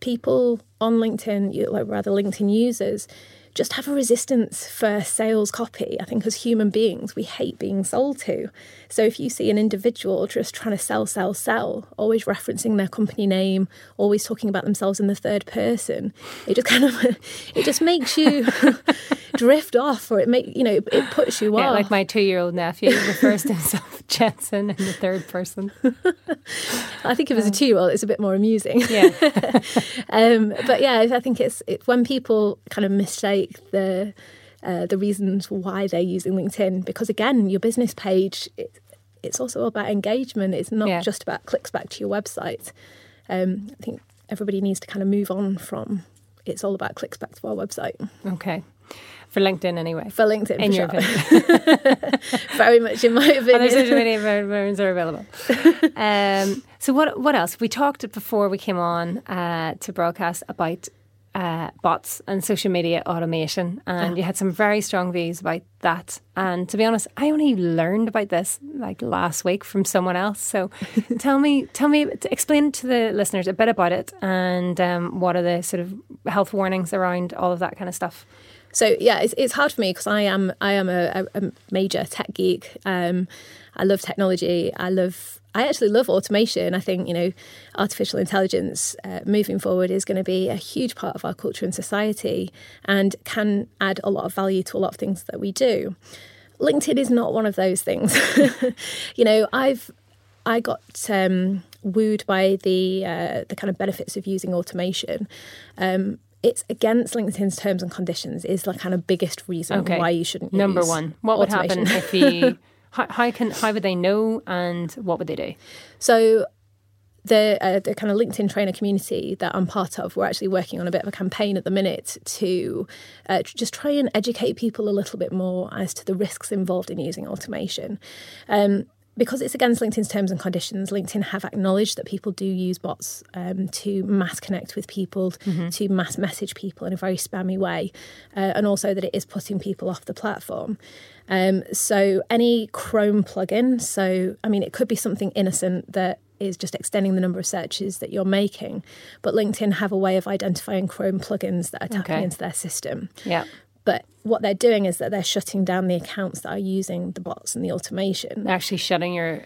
People on LinkedIn, like rather LinkedIn users, just have a resistance for sales copy. I think as human beings, we hate being sold to. So if you see an individual just trying to sell, sell, sell, always referencing their company name, always talking about themselves in the third person, it just kind of it just makes you drift off, or it make you know it, it puts you Yeah, off. like my two-year-old nephew refers to himself Jensen in the third person. I think if it's a two-year-old, it's a bit more amusing. Yeah. um, but yeah, I think it's it's when people kind of mistake the uh, the reasons why they're using LinkedIn because again, your business page it, it's also about engagement. It's not Yeah. just about clicks back to your website. Um, I think everybody needs to kind of move on from it's all about clicks back to our website Okay. For LinkedIn, anyway. for LinkedIn. In for your sure. opinion. very much in my Other opinion. social media are available. Um, so what what else? We talked before we came on uh, to broadcast about uh, bots and social media automation, and you had some very strong views about that. And to be honest, I only learned about this like last week from someone else. So tell me, tell me, explain to the listeners a bit about it, and um, what are the sort of health warnings around all of that kind of stuff. So yeah, it's, it's hard for me because I am I am a, a, major tech geek. Um, I love technology. I love I actually love automation. I think you know artificial intelligence uh, moving forward is going to be a huge part of our culture and society, and can add a lot of value to a lot of things that we do. LinkedIn is not one of those things. you know, I've I got um, wooed by the uh, the kind of benefits of using automation. Um, it's against LinkedIn's terms and conditions. Is the kind of biggest reason Okay. why you shouldn't. Number one, what would happen if you? How, how can how would they know, and what would they do? So the uh, the kind of LinkedIn trainer community that I'm part of, we're actually working on a bit of a campaign at the minute to uh, tr- just try and educate people a little bit more as to the risks involved in using automation. Um, because it's against LinkedIn's terms and conditions, LinkedIn have acknowledged that people do use bots um, to mass connect with people, to mass message people in a very spammy way, uh, and also that it is putting people off the platform. Um, so any Chrome plugin, so I mean, it could be something innocent that is just extending the number of searches that you're making, but LinkedIn have a way of identifying Chrome plugins that are tapping Okay. into their system. Yeah. What they're doing is that they're shutting down the accounts that are using the bots and the automation. actually shutting your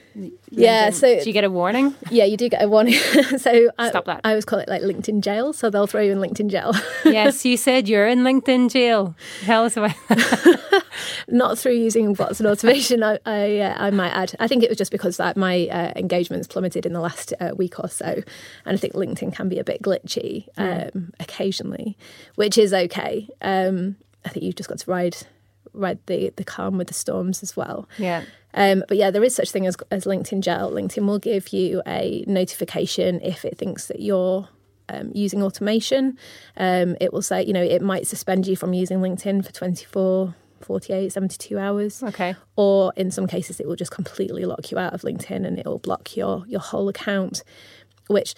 Yeah, so- do you get a warning Yeah, you do get a warning. so I, Stop that. I always call it like LinkedIn jail. So they'll throw you in LinkedIn jail. yes you said you're in linkedin jail tell us about Not through using bots and automation. I I, uh, I might add. I think it was just because that my uh, engagements plummeted in the last uh, week or so, and I think LinkedIn can be a bit glitchy um, occasionally, which is okay. Um, I think you've just got to ride ride the the calm with the storms as well. Yeah. Um, but yeah, there is such thing as, as LinkedIn jail. LinkedIn will give you a notification if it thinks that you're um, using automation. Um, it will say, you know, it might suspend you from using LinkedIn for 24, 48, 72 hours. Okay. Or in some cases, it will just completely lock you out of LinkedIn and it will block your, your whole account, which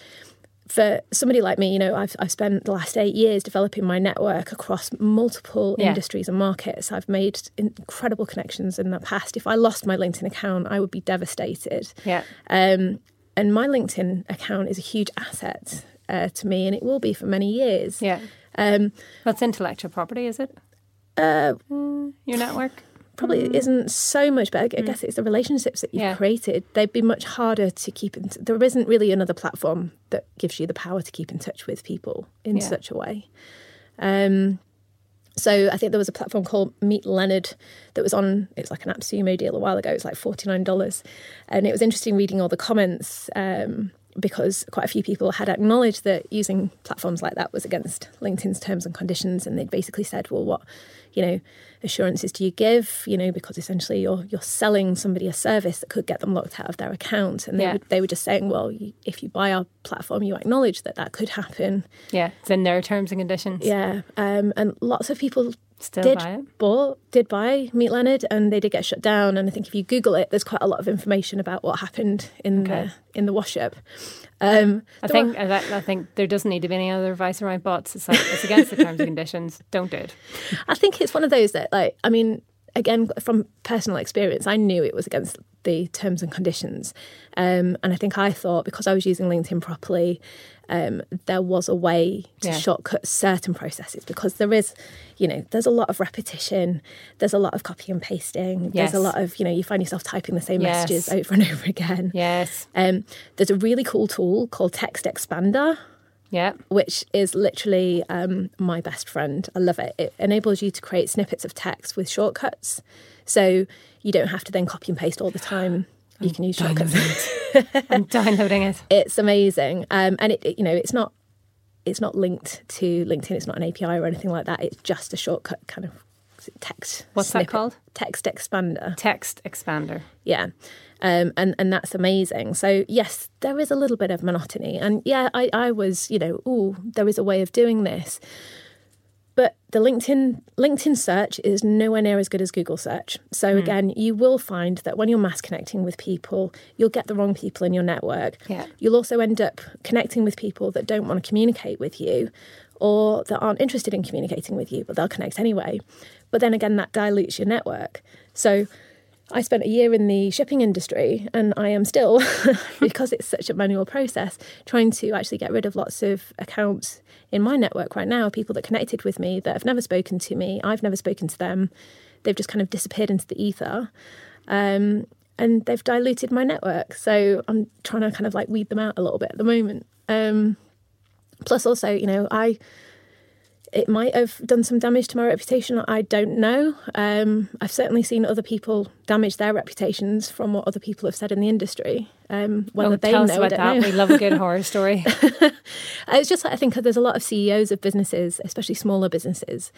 for somebody like me, you know, I've, I've spent the last eight years developing my network across multiple Yeah. industries and markets. I've made incredible connections in the past. If I lost my LinkedIn account, I would be devastated. Yeah. Um, and my LinkedIn account is a huge asset uh, to me, and it will be for many years. Yeah. Um, What's intellectual property, is it? uh, Your network? Probably isn't so much, but I I guess it's the relationships that you've Yeah. created. They'd be much harder to keep in. There isn't really another platform that gives you the power to keep in touch with people in Yeah. such a way. Um, so I think there was a platform called Meet Leonard that was on. It's like an AppSumo deal a while ago. It was like forty nine dollars, and it was interesting reading all the comments um, because quite a few people had acknowledged that using platforms like that was against LinkedIn's terms and conditions, and they'd basically said, "Well, what, you know, assurances do you give? You know, because essentially you're you're selling somebody a service that could get them locked out of their account." And they Yeah. were, they were just saying, "Well, you, if you buy our platform, you acknowledge that that could happen." Yeah. It's in their terms and conditions. Yeah, um, and lots of people Still did buy it. bought did buy Meet Leonard, and they did get shut down. And I think if you Google it, there's quite a lot of information about what happened in Okay. the in the wash up. Um, I think were- I, I think there doesn't need to be any other advice around bots. It's like it's against the terms and conditions. Don't do it. I think it's one of those that, like, I mean, again, from personal experience, I knew it was against the terms and conditions. Um, and I think I thought because I was using LinkedIn properly, um, there was a way to Yeah. shortcut certain processes because there is, you know, there's a lot of repetition, there's a lot of copy and pasting, Yes. there's a lot of, you know, you find yourself typing the same Yes. messages over and over again. Yes. Um, there's a really cool tool called Text Expander Yeah. which is literally um, my best friend. I love it. It enables you to create snippets of text with shortcuts. So you don't have to then copy and paste all the time. You can use shortcuts. I'm downloading it. It's amazing. Um, and it, it- you know, it's not it's not linked to LinkedIn. It's not an API or anything like that. It's just a shortcut kind of text. What's that called? Text expander. Text expander. Yeah. Um, and, and that's amazing. So, yes, there is a little bit of monotony. And yeah, I, I was, you know, oh, there is a way of doing this. But the LinkedIn LinkedIn search is nowhere near as good as Google search. So again, you will find that when you're mass connecting with people, you'll get the wrong people in your network. Yeah. You'll also end up connecting with people that don't want to communicate with you or that aren't interested in communicating with you, but they'll connect anyway. But then again, that dilutes your network. So I spent a year in the shipping industry and I am still, because it's such a manual process, trying to actually get rid of lots of accounts in my network right now, people that connected with me that have never spoken to me. I've never spoken to them. They've just kind of disappeared into the ether. Um, and they've diluted my network. So I'm trying to kind of like weed them out a little bit at the moment. Um, plus, also, you know, I it might have done some damage to my reputation. I don't know. Um, I've certainly seen other people damage their reputations from what other people have said in the industry. Um, whether oh, they tell know, us about that. know. We love a good horror story. It's just like I think there's a lot of CEOs of businesses, especially smaller businesses,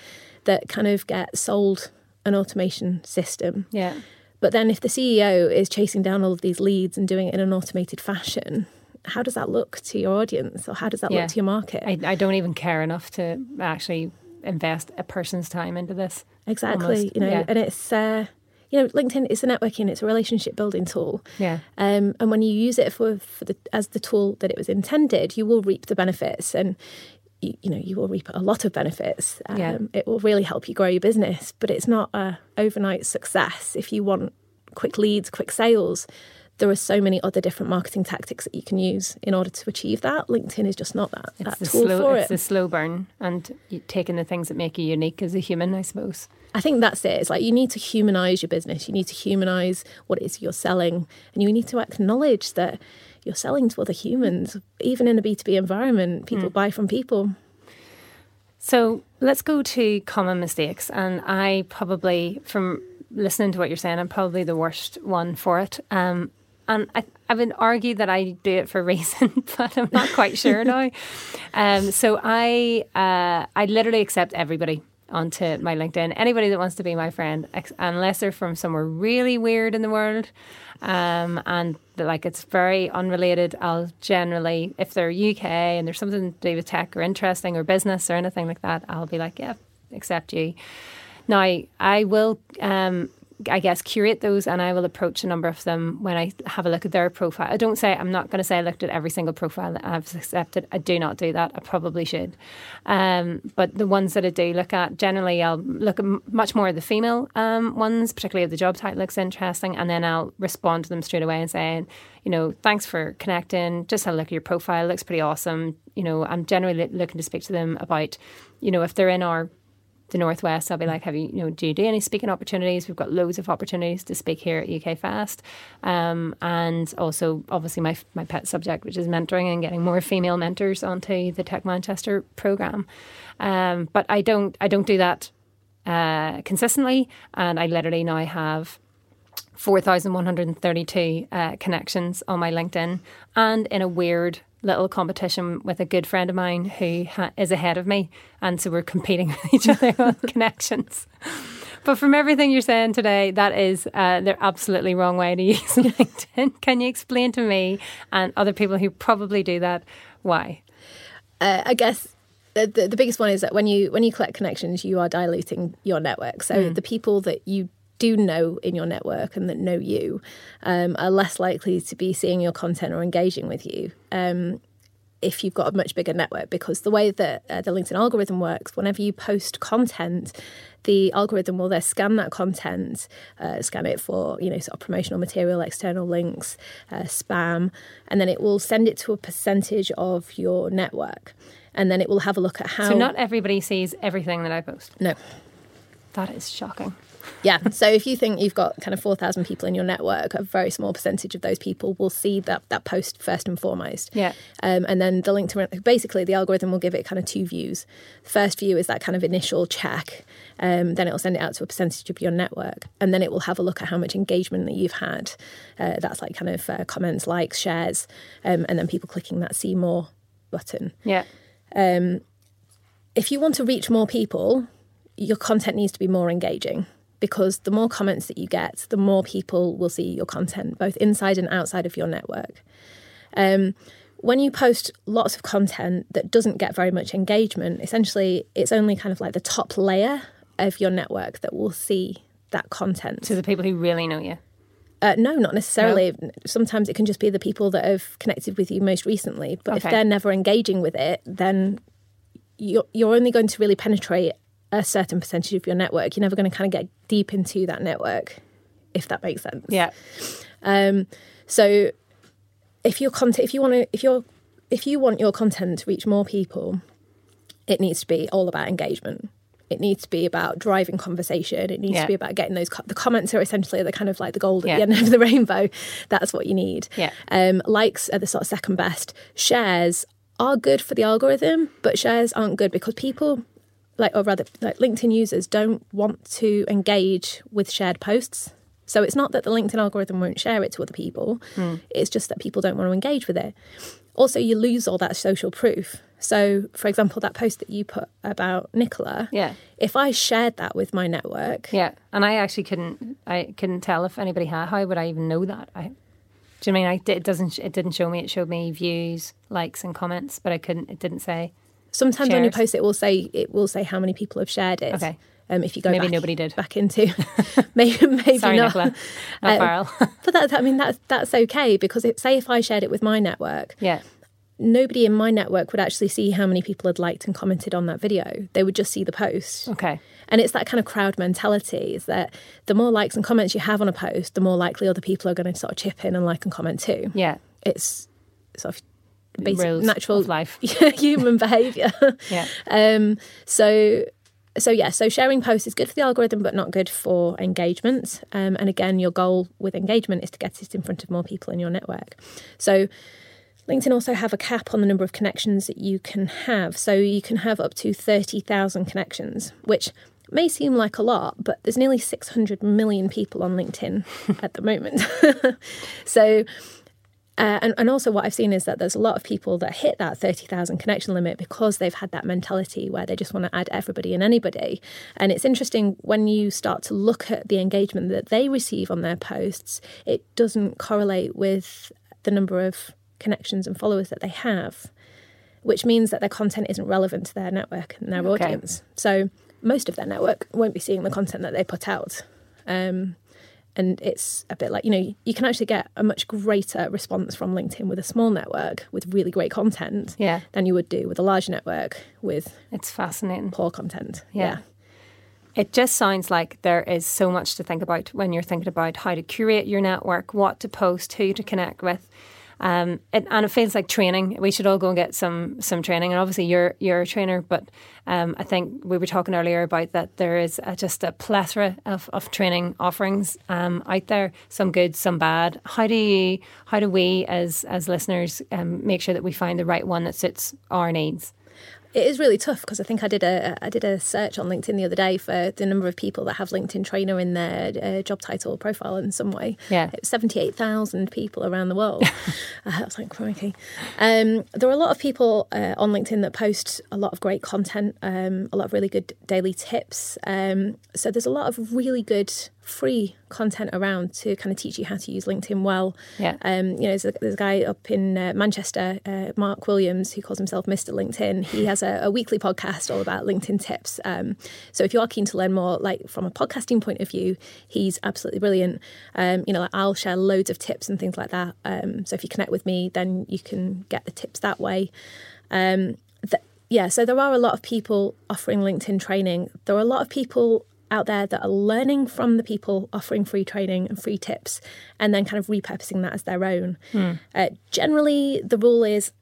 that kind of get sold an automation system. Yeah. But then if the CEO is chasing down all of these leads and doing it in an automated fashion, how does that look to your audience or how does that Yeah. look to your market? I, I don't even care enough to actually invest a person's time into this. exactly. almost, You know, yeah. and it's uh, you know, LinkedIn is a networking, it's a relationship building tool. Yeah. Um, and when you use it for, for the as the tool that it was intended, you will reap the benefits and you, you know you will reap a lot of benefits. Um, Yeah. It will really help you grow your business, but it's not a overnight success. If you want quick leads, quick sales, there are so many other different marketing tactics that you can use in order to achieve that. LinkedIn is just not that, It's that tool slow. for It's it. the slow burn and taking the things that make you unique as a human, I suppose. I think that's it. It's like you need to humanize your business. You need to humanize what it is you're selling, and you need to acknowledge that you're selling to other humans. Even in a B2B environment, people buy from people. So let's go to common mistakes. And I probably, from listening to what you're saying, I'm probably the worst one for it. Um, and I, I would argue that I do it for a reason, but I'm not quite sure now. Um, so I, uh, I literally accept everybody onto my LinkedIn. Anybody that wants to be my friend, unless they're from somewhere really weird in the world, um, and like it's very unrelated, I'll generally, if they're UK and there's something to do with tech or interesting or business or anything like that, I'll be like, yeah, accept you. Now, I will um, I guess, curate those and I will approach a number of them when I have a look at their profile. I don't say, I'm not going to say I looked at every single profile that I've accepted. I do not do that. I probably should. Um, but the ones that I do look at, generally, I'll look at much more of the female um, ones, particularly if the job title looks interesting, and then I'll respond to them straight away and saying, you know, thanks for connecting. Just had a look at your profile. It looks pretty awesome. You know, I'm generally looking to speak to them about, you know, if they're in our the Northwest, I'll be like, have you, you know, do you do any speaking opportunities? We've got loads of opportunities to speak here at UK Fast. Um, and also, obviously, my, my pet subject, which is mentoring and getting more female mentors onto the Tech Manchester programme. Um, but I don't, I don't do that uh, consistently. And I literally now have 4,132 uh, connections on my LinkedIn. And in a weird little competition with a good friend of mine who ha- is ahead of me, and so we're competing with each other on connections. But from everything you're saying today, that is uh, the absolutely wrong way to use LinkedIn. Can you explain to me and other people who probably do that why? Uh, I guess the, the, the, biggest one is that when you when you collect connections, you are diluting your network. So mm. the people that you do know in your network and that know you um, are less likely to be seeing your content or engaging with you. Um, if you've got a much bigger network, because the way that uh, the LinkedIn algorithm works, whenever you post content, the algorithm will then scan that content, uh, scan it for you know sort of promotional material, external links, uh, spam, and then it will send it to a percentage of your network, and then it will have a look at how. So not everybody sees everything that I post. No, that is shocking yeah. So if you think you've got kind of 4,000 people in your network, a very small percentage of those people will see that, that post first and foremost. Yeah. Um, and then the link to basically the algorithm will give it kind of two views. First view is that kind of initial check. Um, then it will send it out to a percentage of your network. And then it will have a look at how much engagement that you've had. Uh, that's like kind of uh, comments, likes, shares, um, and then people clicking that see more button. Yeah. Um, if you want to reach more people, your content needs to be more engaging because the more comments that you get, the more people will see your content, both inside and outside of your network. Um, when you post lots of content that doesn't get very much engagement, essentially it's only kind of like the top layer of your network that will see that content. To the people who really know you. Uh, no, not necessarily. No. Sometimes it can just be the people that have connected with you most recently. But okay. if they're never engaging with it, then you're, you're only going to really penetrate a certain percentage of your network. You're never going to kind of get deep into that network, if that makes sense. Yeah. Um, so if your content, if you want to, if you're, if you want your content to reach more people, it needs to be all about engagement. It needs to be about driving conversation. It needs yeah. to be about getting those. Co- the comments are essentially the kind of like the gold at yeah. the end of the rainbow. That's what you need. Yeah. Um, likes are the sort of second best. Shares are good for the algorithm, but shares aren't good because people like or rather like LinkedIn users don't want to engage with shared posts. So it's not that the LinkedIn algorithm won't share it to other people. Mm. It's just that people don't want to engage with it. Also, you lose all that social proof. So, for example, that post that you put about Nicola, yeah. If I shared that with my network, yeah, and I actually couldn't, I couldn't tell if anybody had. How would I even know that? I, do you mean I, it doesn't? It didn't show me. It showed me views, likes, and comments, but I couldn't. It didn't say. Sometimes when you post it, will say it will say how many people have shared it. Okay. Um, if you go maybe back, nobody did back into maybe maybe Sorry, not. Nicola. not um, but that I mean that's that's okay because it, say if I shared it with my network, yeah, nobody in my network would actually see how many people had liked and commented on that video. They would just see the post. Okay. And it's that kind of crowd mentality is that the more likes and comments you have on a post, the more likely other people are going to sort of chip in and like and comment too. Yeah. It's sort of basic natural life, human behaviour. yeah. Um, so so yeah, so sharing posts is good for the algorithm, but not good for engagement. Um, and again, your goal with engagement is to get it in front of more people in your network. So LinkedIn also have a cap on the number of connections that you can have. So you can have up to thirty thousand connections, which may seem like a lot, but there's nearly 600 million people on LinkedIn at the moment. so Uh, and, and also, what I've seen is that there's a lot of people that hit that 30,000 connection limit because they've had that mentality where they just want to add everybody and anybody. And it's interesting when you start to look at the engagement that they receive on their posts, it doesn't correlate with the number of connections and followers that they have, which means that their content isn't relevant to their network and their okay. audience. So, most of their network won't be seeing the content that they put out. Um, and it's a bit like you know you can actually get a much greater response from linkedin with a small network with really great content yeah. than you would do with a large network with it's fascinating poor content yeah. yeah. It just sounds like there is so much to think about when you're thinking about how to curate your network, what to post, who to connect with. Um, it, and it feels like training. We should all go and get some some training. And obviously, you're you're a trainer, but um, I think we were talking earlier about that there is a, just a plethora of, of training offerings um, out there. Some good, some bad. How do you, how do we as as listeners um, make sure that we find the right one that suits our needs? It is really tough because I think I did a I did a search on LinkedIn the other day for the number of people that have LinkedIn trainer in their uh, job title or profile in some way. Yeah, seventy eight thousand people around the world. uh, I was like, crikey. Um, there are a lot of people uh, on LinkedIn that post a lot of great content, um, a lot of really good daily tips. Um, so there's a lot of really good free content around to kind of teach you how to use LinkedIn well. Yeah. Um, you know, there's a, there's a guy up in uh, Manchester, uh, Mark Williams, who calls himself Mr. LinkedIn. He has a, a weekly podcast all about LinkedIn tips. Um, so if you are keen to learn more, like from a podcasting point of view, he's absolutely brilliant. Um, you know, like I'll share loads of tips and things like that. Um, so if you connect with me, then you can get the tips that way. Um, th- yeah, so there are a lot of people offering LinkedIn training. There are a lot of people out there that are learning from the people offering free training and free tips and then kind of repurposing that as their own. Mm. Uh, generally, the rule is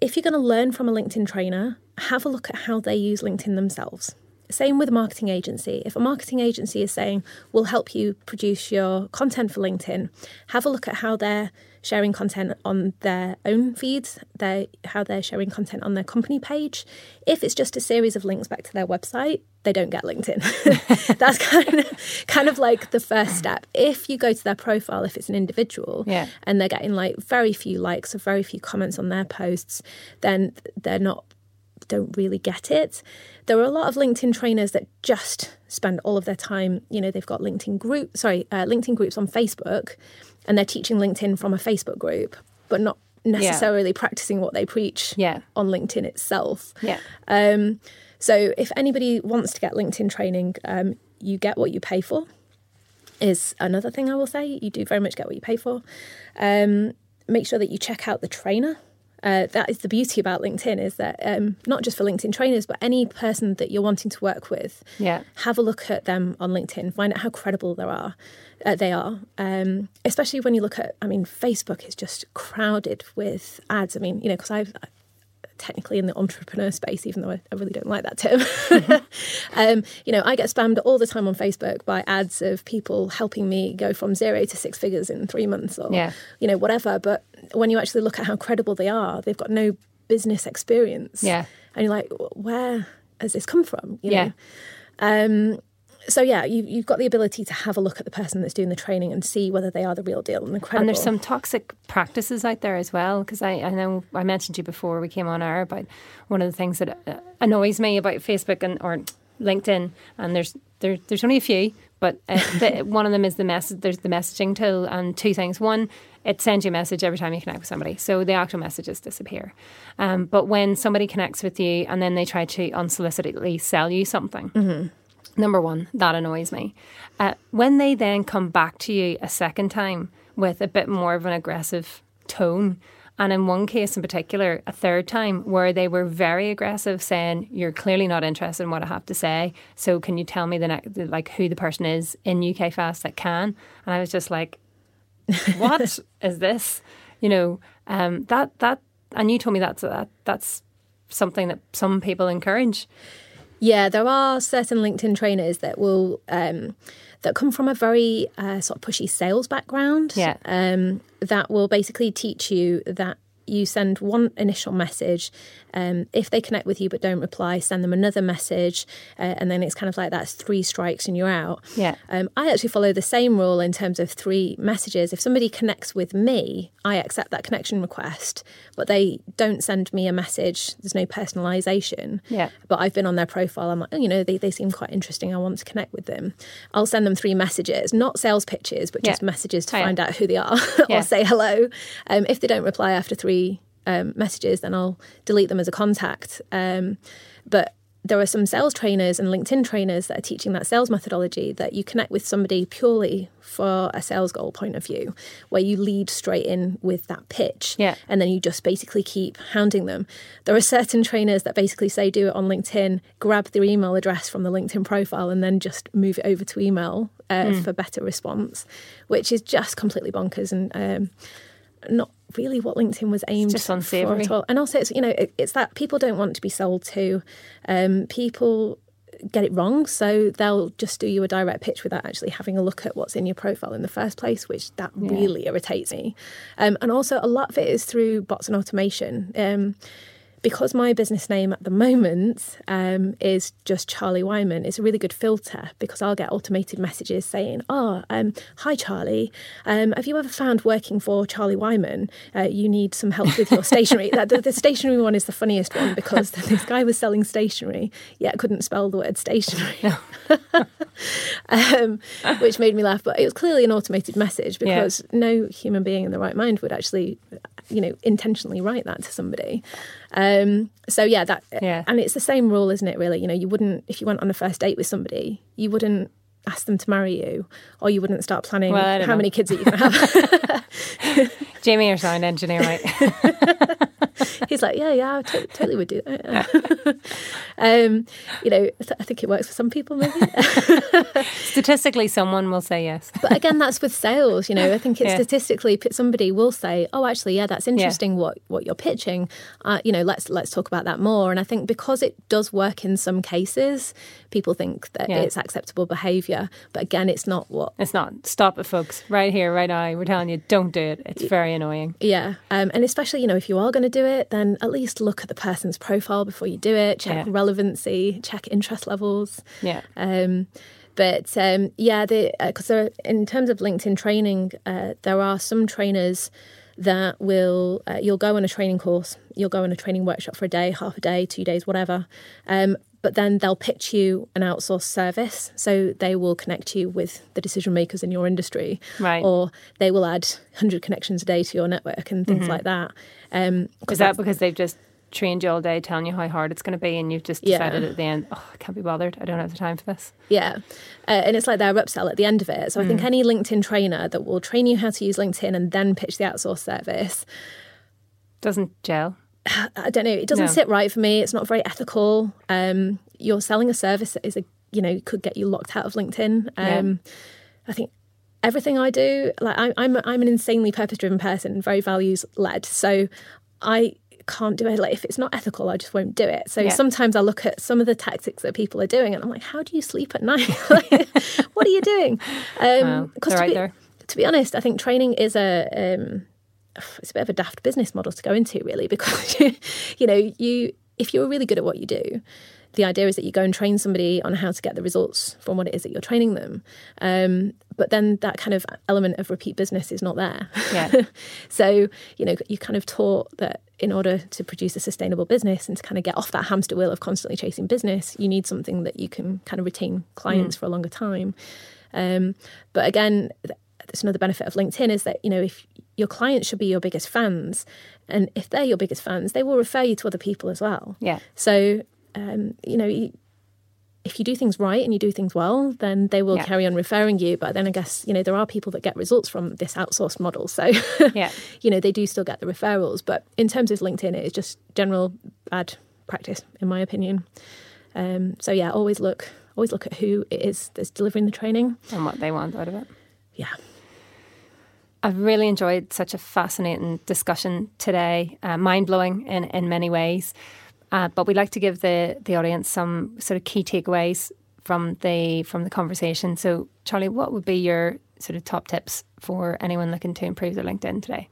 if you're going to learn from a LinkedIn trainer, have a look at how they use LinkedIn themselves. Same with a marketing agency. If a marketing agency is saying, we'll help you produce your content for LinkedIn, have a look at how they're sharing content on their own feeds, their, how they're sharing content on their company page. If it's just a series of links back to their website, they don't get LinkedIn. That's kind of kind of like the first step. If you go to their profile, if it's an individual, yeah. and they're getting like very few likes or very few comments on their posts, then they're not don't really get it. There are a lot of LinkedIn trainers that just spend all of their time, you know, they've got LinkedIn group, sorry, uh, LinkedIn groups on Facebook, and they're teaching LinkedIn from a Facebook group, but not necessarily yeah. practicing what they preach yeah. on LinkedIn itself. Yeah. Um, so if anybody wants to get LinkedIn training, um, you get what you pay for. Is another thing I will say. You do very much get what you pay for. Um, make sure that you check out the trainer uh, that is the beauty about LinkedIn is that um, not just for LinkedIn trainers, but any person that you're wanting to work with, yeah. have a look at them on LinkedIn, find out how credible there are. Uh, they are, um, especially when you look at. I mean, Facebook is just crowded with ads. I mean, you know, because I've technically in the entrepreneur space, even though I, I really don't like that term. um, you know, I get spammed all the time on Facebook by ads of people helping me go from zero to six figures in three months or, yeah. you know, whatever. But when you actually look at how credible they are, they've got no business experience. Yeah. And you're like, where has this come from? You yeah. Know? Um, so yeah, you, you've got the ability to have a look at the person that's doing the training and see whether they are the real deal and incredible. And there's some toxic practices out there as well because I, I know I mentioned to you before we came on air about one of the things that uh, annoys me about Facebook and or LinkedIn, and there's there, there's only a few, but uh, the, one of them is the message. There's the messaging tool, and two things. One, it sends you a message every time you connect with somebody, so the actual messages disappear. Um, but when somebody connects with you and then they try to unsolicitedly sell you something. Mm-hmm Number one, that annoys me. Uh, when they then come back to you a second time with a bit more of an aggressive tone, and in one case in particular, a third time where they were very aggressive, saying, "You're clearly not interested in what I have to say. So can you tell me the, ne- like who the person is in UK Fast that can?" And I was just like, "What is this?" You know, um, that that, and you told me that's that that's something that some people encourage. Yeah, there are certain LinkedIn trainers that will um, that come from a very uh, sort of pushy sales background. Yeah. Um, that will basically teach you that you send one initial message. Um, if they connect with you but don't reply, send them another message, uh, and then it's kind of like that's three strikes and you're out. Yeah. Um, I actually follow the same rule in terms of three messages. If somebody connects with me, I accept that connection request, but they don't send me a message. There's no personalization. Yeah. But I've been on their profile. I'm like, oh, you know, they, they seem quite interesting. I want to connect with them. I'll send them three messages, not sales pitches, but just Yeah. messages to Oh, yeah. find out who they are Yeah. or say hello. Um, if they don't reply after three um, messages, then I'll delete them as a contact. Um, but there are some sales trainers and LinkedIn trainers that are teaching that sales methodology that you connect with somebody purely for a sales goal point of view, where you lead straight in with that pitch. Yeah. And then you just basically keep hounding them. There are certain trainers that basically say do it on LinkedIn, grab their email address from the LinkedIn profile, and then just move it over to email uh, for better response, which is just completely bonkers and um, not really what LinkedIn was aimed just for unsavoury. at all. And also, it's you know, it, it's that people don't want to be sold to. Um, people get it wrong, so they'll just do you a direct pitch without actually having a look at what's in your profile in the first place, which that really irritates me. Um, and also, a lot of it is through bots and automation. Um, because my business name at the moment um, is just Charlie Whyman, it's a really good filter because I'll get automated messages saying, "Oh, um, hi Charlie, um, have you ever found working for Charlie Whyman? Uh, you need some help with your stationery." that, the, the stationery one is the funniest one because this guy was selling stationery, yet couldn't spell the word stationery, um, which made me laugh. But it was clearly an automated message Yeah. because no human being in the right mind would actually, you know, intentionally write that to somebody. Um, so yeah, that Yeah. and it's the same rule, isn't it? Really, you know, you wouldn't if you went on a first date with somebody, you wouldn't ask them to marry you, or you wouldn't start planning Well, how know. many kids are you to have. Jamie, your sound engineer, right? He's like, yeah, yeah, I to- totally would do that. um, you know, I th- I think it works for some people, maybe. Statistically, someone will say yes. But again, that's with sales. You know, I think it's Yeah. statistically somebody will say, "Oh, actually, yeah, that's interesting. What what you're pitching. Uh, you know, let's let's talk about that more." And I think because it does work in some cases, people think that Yeah. it's acceptable behaviour. But again, it's not what. It's not. Stop it, folks. Right here, right now. We're telling you, don't do it. It's very annoying. Yeah, um, and especially you know if you are going to do it, then at least look at the person's profile before you do it. Check Yeah. relevancy, check interest levels. Yeah. Um, but um, yeah, because there in terms of LinkedIn training, uh, there are some trainers that will uh, you'll go on a training course, you'll go on a training workshop for a day, half a day, two days, whatever. Um, but then they'll pitch you an outsourced service, so they will connect you with the decision makers in your industry, Right. Or they will add hundred connections a day to your network and things like that. Um, Is that because they've just trained you all day, telling you how hard it's going to be, and you've just Yeah. decided at the end, oh, I can't be bothered. I don't have the time for this. Yeah. Uh, and it's like their upsell at the end of it. So I think any LinkedIn trainer that will train you how to use LinkedIn and then pitch the outsourced service, Doesn't gel. I don't know, it doesn't No. sit right for me. It's not very ethical. Um, you're selling a service that is a, you know, could get you locked out of LinkedIn. Um, I think everything I do, like I, I'm, I'm an insanely purpose driven person, very values led. So I can't do it. Like if it's not ethical, I just won't do it. So Yeah. sometimes I look at some of the tactics that people are doing, and I'm like, how do you sleep at night? What are you doing? Um, Wow, 'cause they're to out be, there. to be honest, I think training is a um, it's a bit of a daft business model to go into, really, because you know you if you're really good at what you do. The idea is that you go and train somebody on how to get the results from what it is that you're training them. Um, but then that kind of element of repeat business is not there. Yeah. so, you know, you kind of taught that in order to produce a sustainable business and to kind of get off that hamster wheel of constantly chasing business, you need something that you can kind of retain clients for a longer time. Um, but again, th- there's another benefit of LinkedIn is that, you know, if your clients should be your biggest fans, and if they're your biggest fans, they will refer you to other people as well. Yeah. So, um, you know, you, if you do things right and you do things well, then they will Yeah. carry on referring you. But then I guess, you know, there are people that get results from this outsourced model. So, Yeah. you know, they do still get the referrals. But in terms of LinkedIn, it is just general bad practice, in my opinion. Um, so yeah, always look, always look at who it is that's delivering the training. And what they want out of it. Yeah. I've really enjoyed such a fascinating discussion today, uh, mind blowing in, in many ways. Uh, but we'd like to give the, the audience some sort of key takeaways from the from the conversation. So, Charlie, what would be your sort of top tips for anyone looking to improve their LinkedIn today?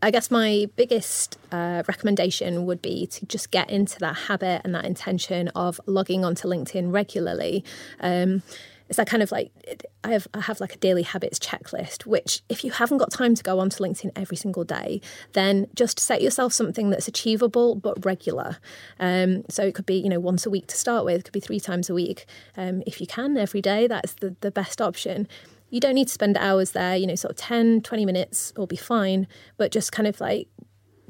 I guess my biggest uh, recommendation would be to just get into that habit and that intention of logging onto LinkedIn regularly. Um, it's that kind of like I have I have like a daily habits checklist, which if you haven't got time to go onto LinkedIn every single day, then just set yourself something that's achievable but regular. Um, so it could be you know once a week to start with, it could be three times a week. Um, if you can every day, that's the the best option. You don't need to spend hours there, you know, sort of 10, 20 minutes will be fine, but just kind of like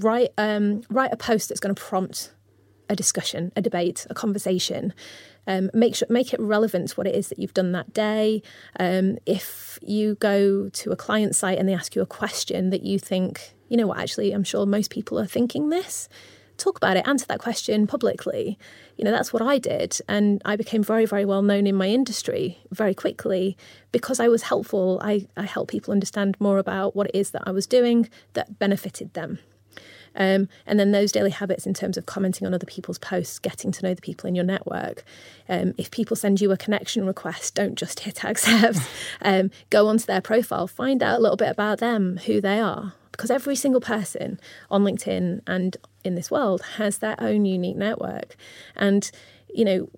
write um, write a post that's going to prompt a discussion, a debate, a conversation. Um, make sure make it relevant to what it is that you've done that day. Um, if you go to a client site and they ask you a question that you think, you know what, actually, I'm sure most people are thinking this. Talk about it, answer that question publicly. You know, that's what I did. And I became very, very well known in my industry very quickly because I was helpful. I, I helped people understand more about what it is that I was doing that benefited them. Um, and then those daily habits in terms of commenting on other people's posts, getting to know the people in your network. Um, if people send you a connection request, don't just hit accept. um, go onto their profile, find out a little bit about them, who they are. Because every single person on LinkedIn and in this world has their own unique network. And, you know,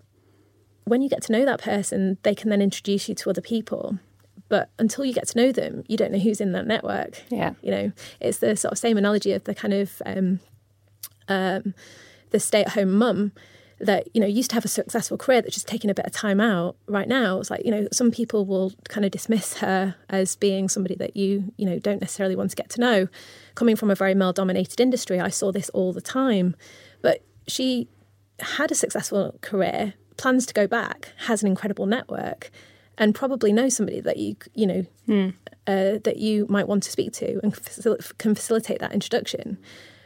when you get to know that person, they can then introduce you to other people. But until you get to know them, you don't know who's in that network. Yeah. You know, it's the sort of same analogy of the kind of um, um, the stay at home mum that you know used to have a successful career that's just taking a bit of time out right now it's like you know some people will kind of dismiss her as being somebody that you you know don't necessarily want to get to know coming from a very male dominated industry i saw this all the time but she had a successful career plans to go back has an incredible network and probably know somebody that you you know mm. uh, that you might want to speak to and facil- can facilitate that introduction.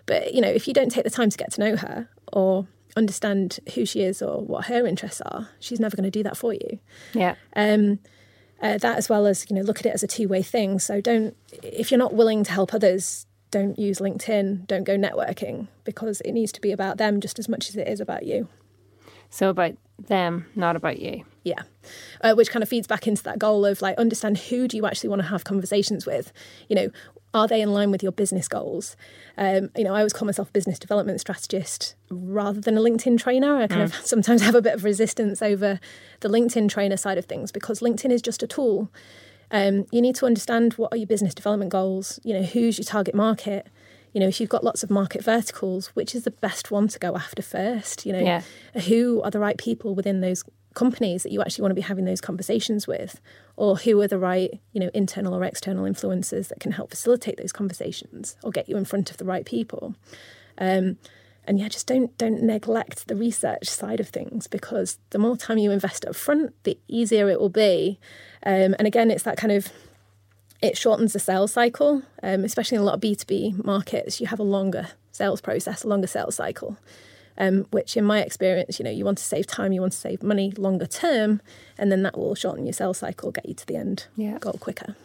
But you know, if you don't take the time to get to know her or understand who she is or what her interests are, she's never going to do that for you. Yeah. Um, uh, that as well as you know, look at it as a two way thing. So don't if you're not willing to help others, don't use LinkedIn. Don't go networking because it needs to be about them just as much as it is about you. So about them, not about you. Yeah. Uh, which kind of feeds back into that goal of like understand who do you actually want to have conversations with? You know, are they in line with your business goals? Um, you know, I always call myself a business development strategist rather than a LinkedIn trainer. I kind mm. of sometimes have a bit of resistance over the LinkedIn trainer side of things because LinkedIn is just a tool. Um, you need to understand what are your business development goals. You know, who's your target market you know, if you've got lots of market verticals, which is the best one to go after first? You know, yeah. who are the right people within those companies that you actually want to be having those conversations with, or who are the right, you know, internal or external influencers that can help facilitate those conversations or get you in front of the right people. Um, and yeah, just don't don't neglect the research side of things because the more time you invest up front, the easier it will be. Um, and again, it's that kind of it shortens the sales cycle, um, especially in a lot of B2B markets. You have a longer sales process, a longer sales cycle, um, which in my experience, you know, you want to save time, you want to save money longer term, and then that will shorten your sales cycle, get you to the end yeah. goal quicker.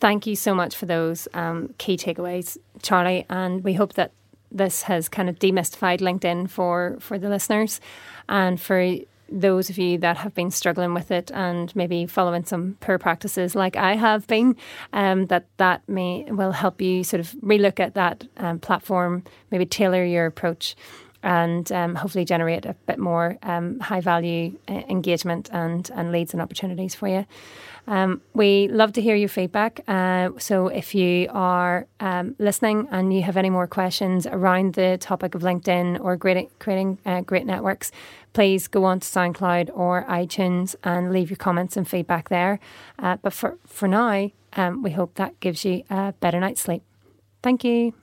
Thank you so much for those um, key takeaways, Charlie, and we hope that this has kind of demystified LinkedIn for for the listeners and for those of you that have been struggling with it and maybe following some poor practices like I have been, um, that that may will help you sort of relook at that um, platform, maybe tailor your approach, and um, hopefully generate a bit more um, high value uh, engagement and and leads and opportunities for you. Um, we love to hear your feedback. Uh, so if you are um, listening and you have any more questions around the topic of LinkedIn or creating, creating uh, great networks, please go on to SoundCloud or iTunes and leave your comments and feedback there. Uh, but for, for now, um, we hope that gives you a better night's sleep. Thank you.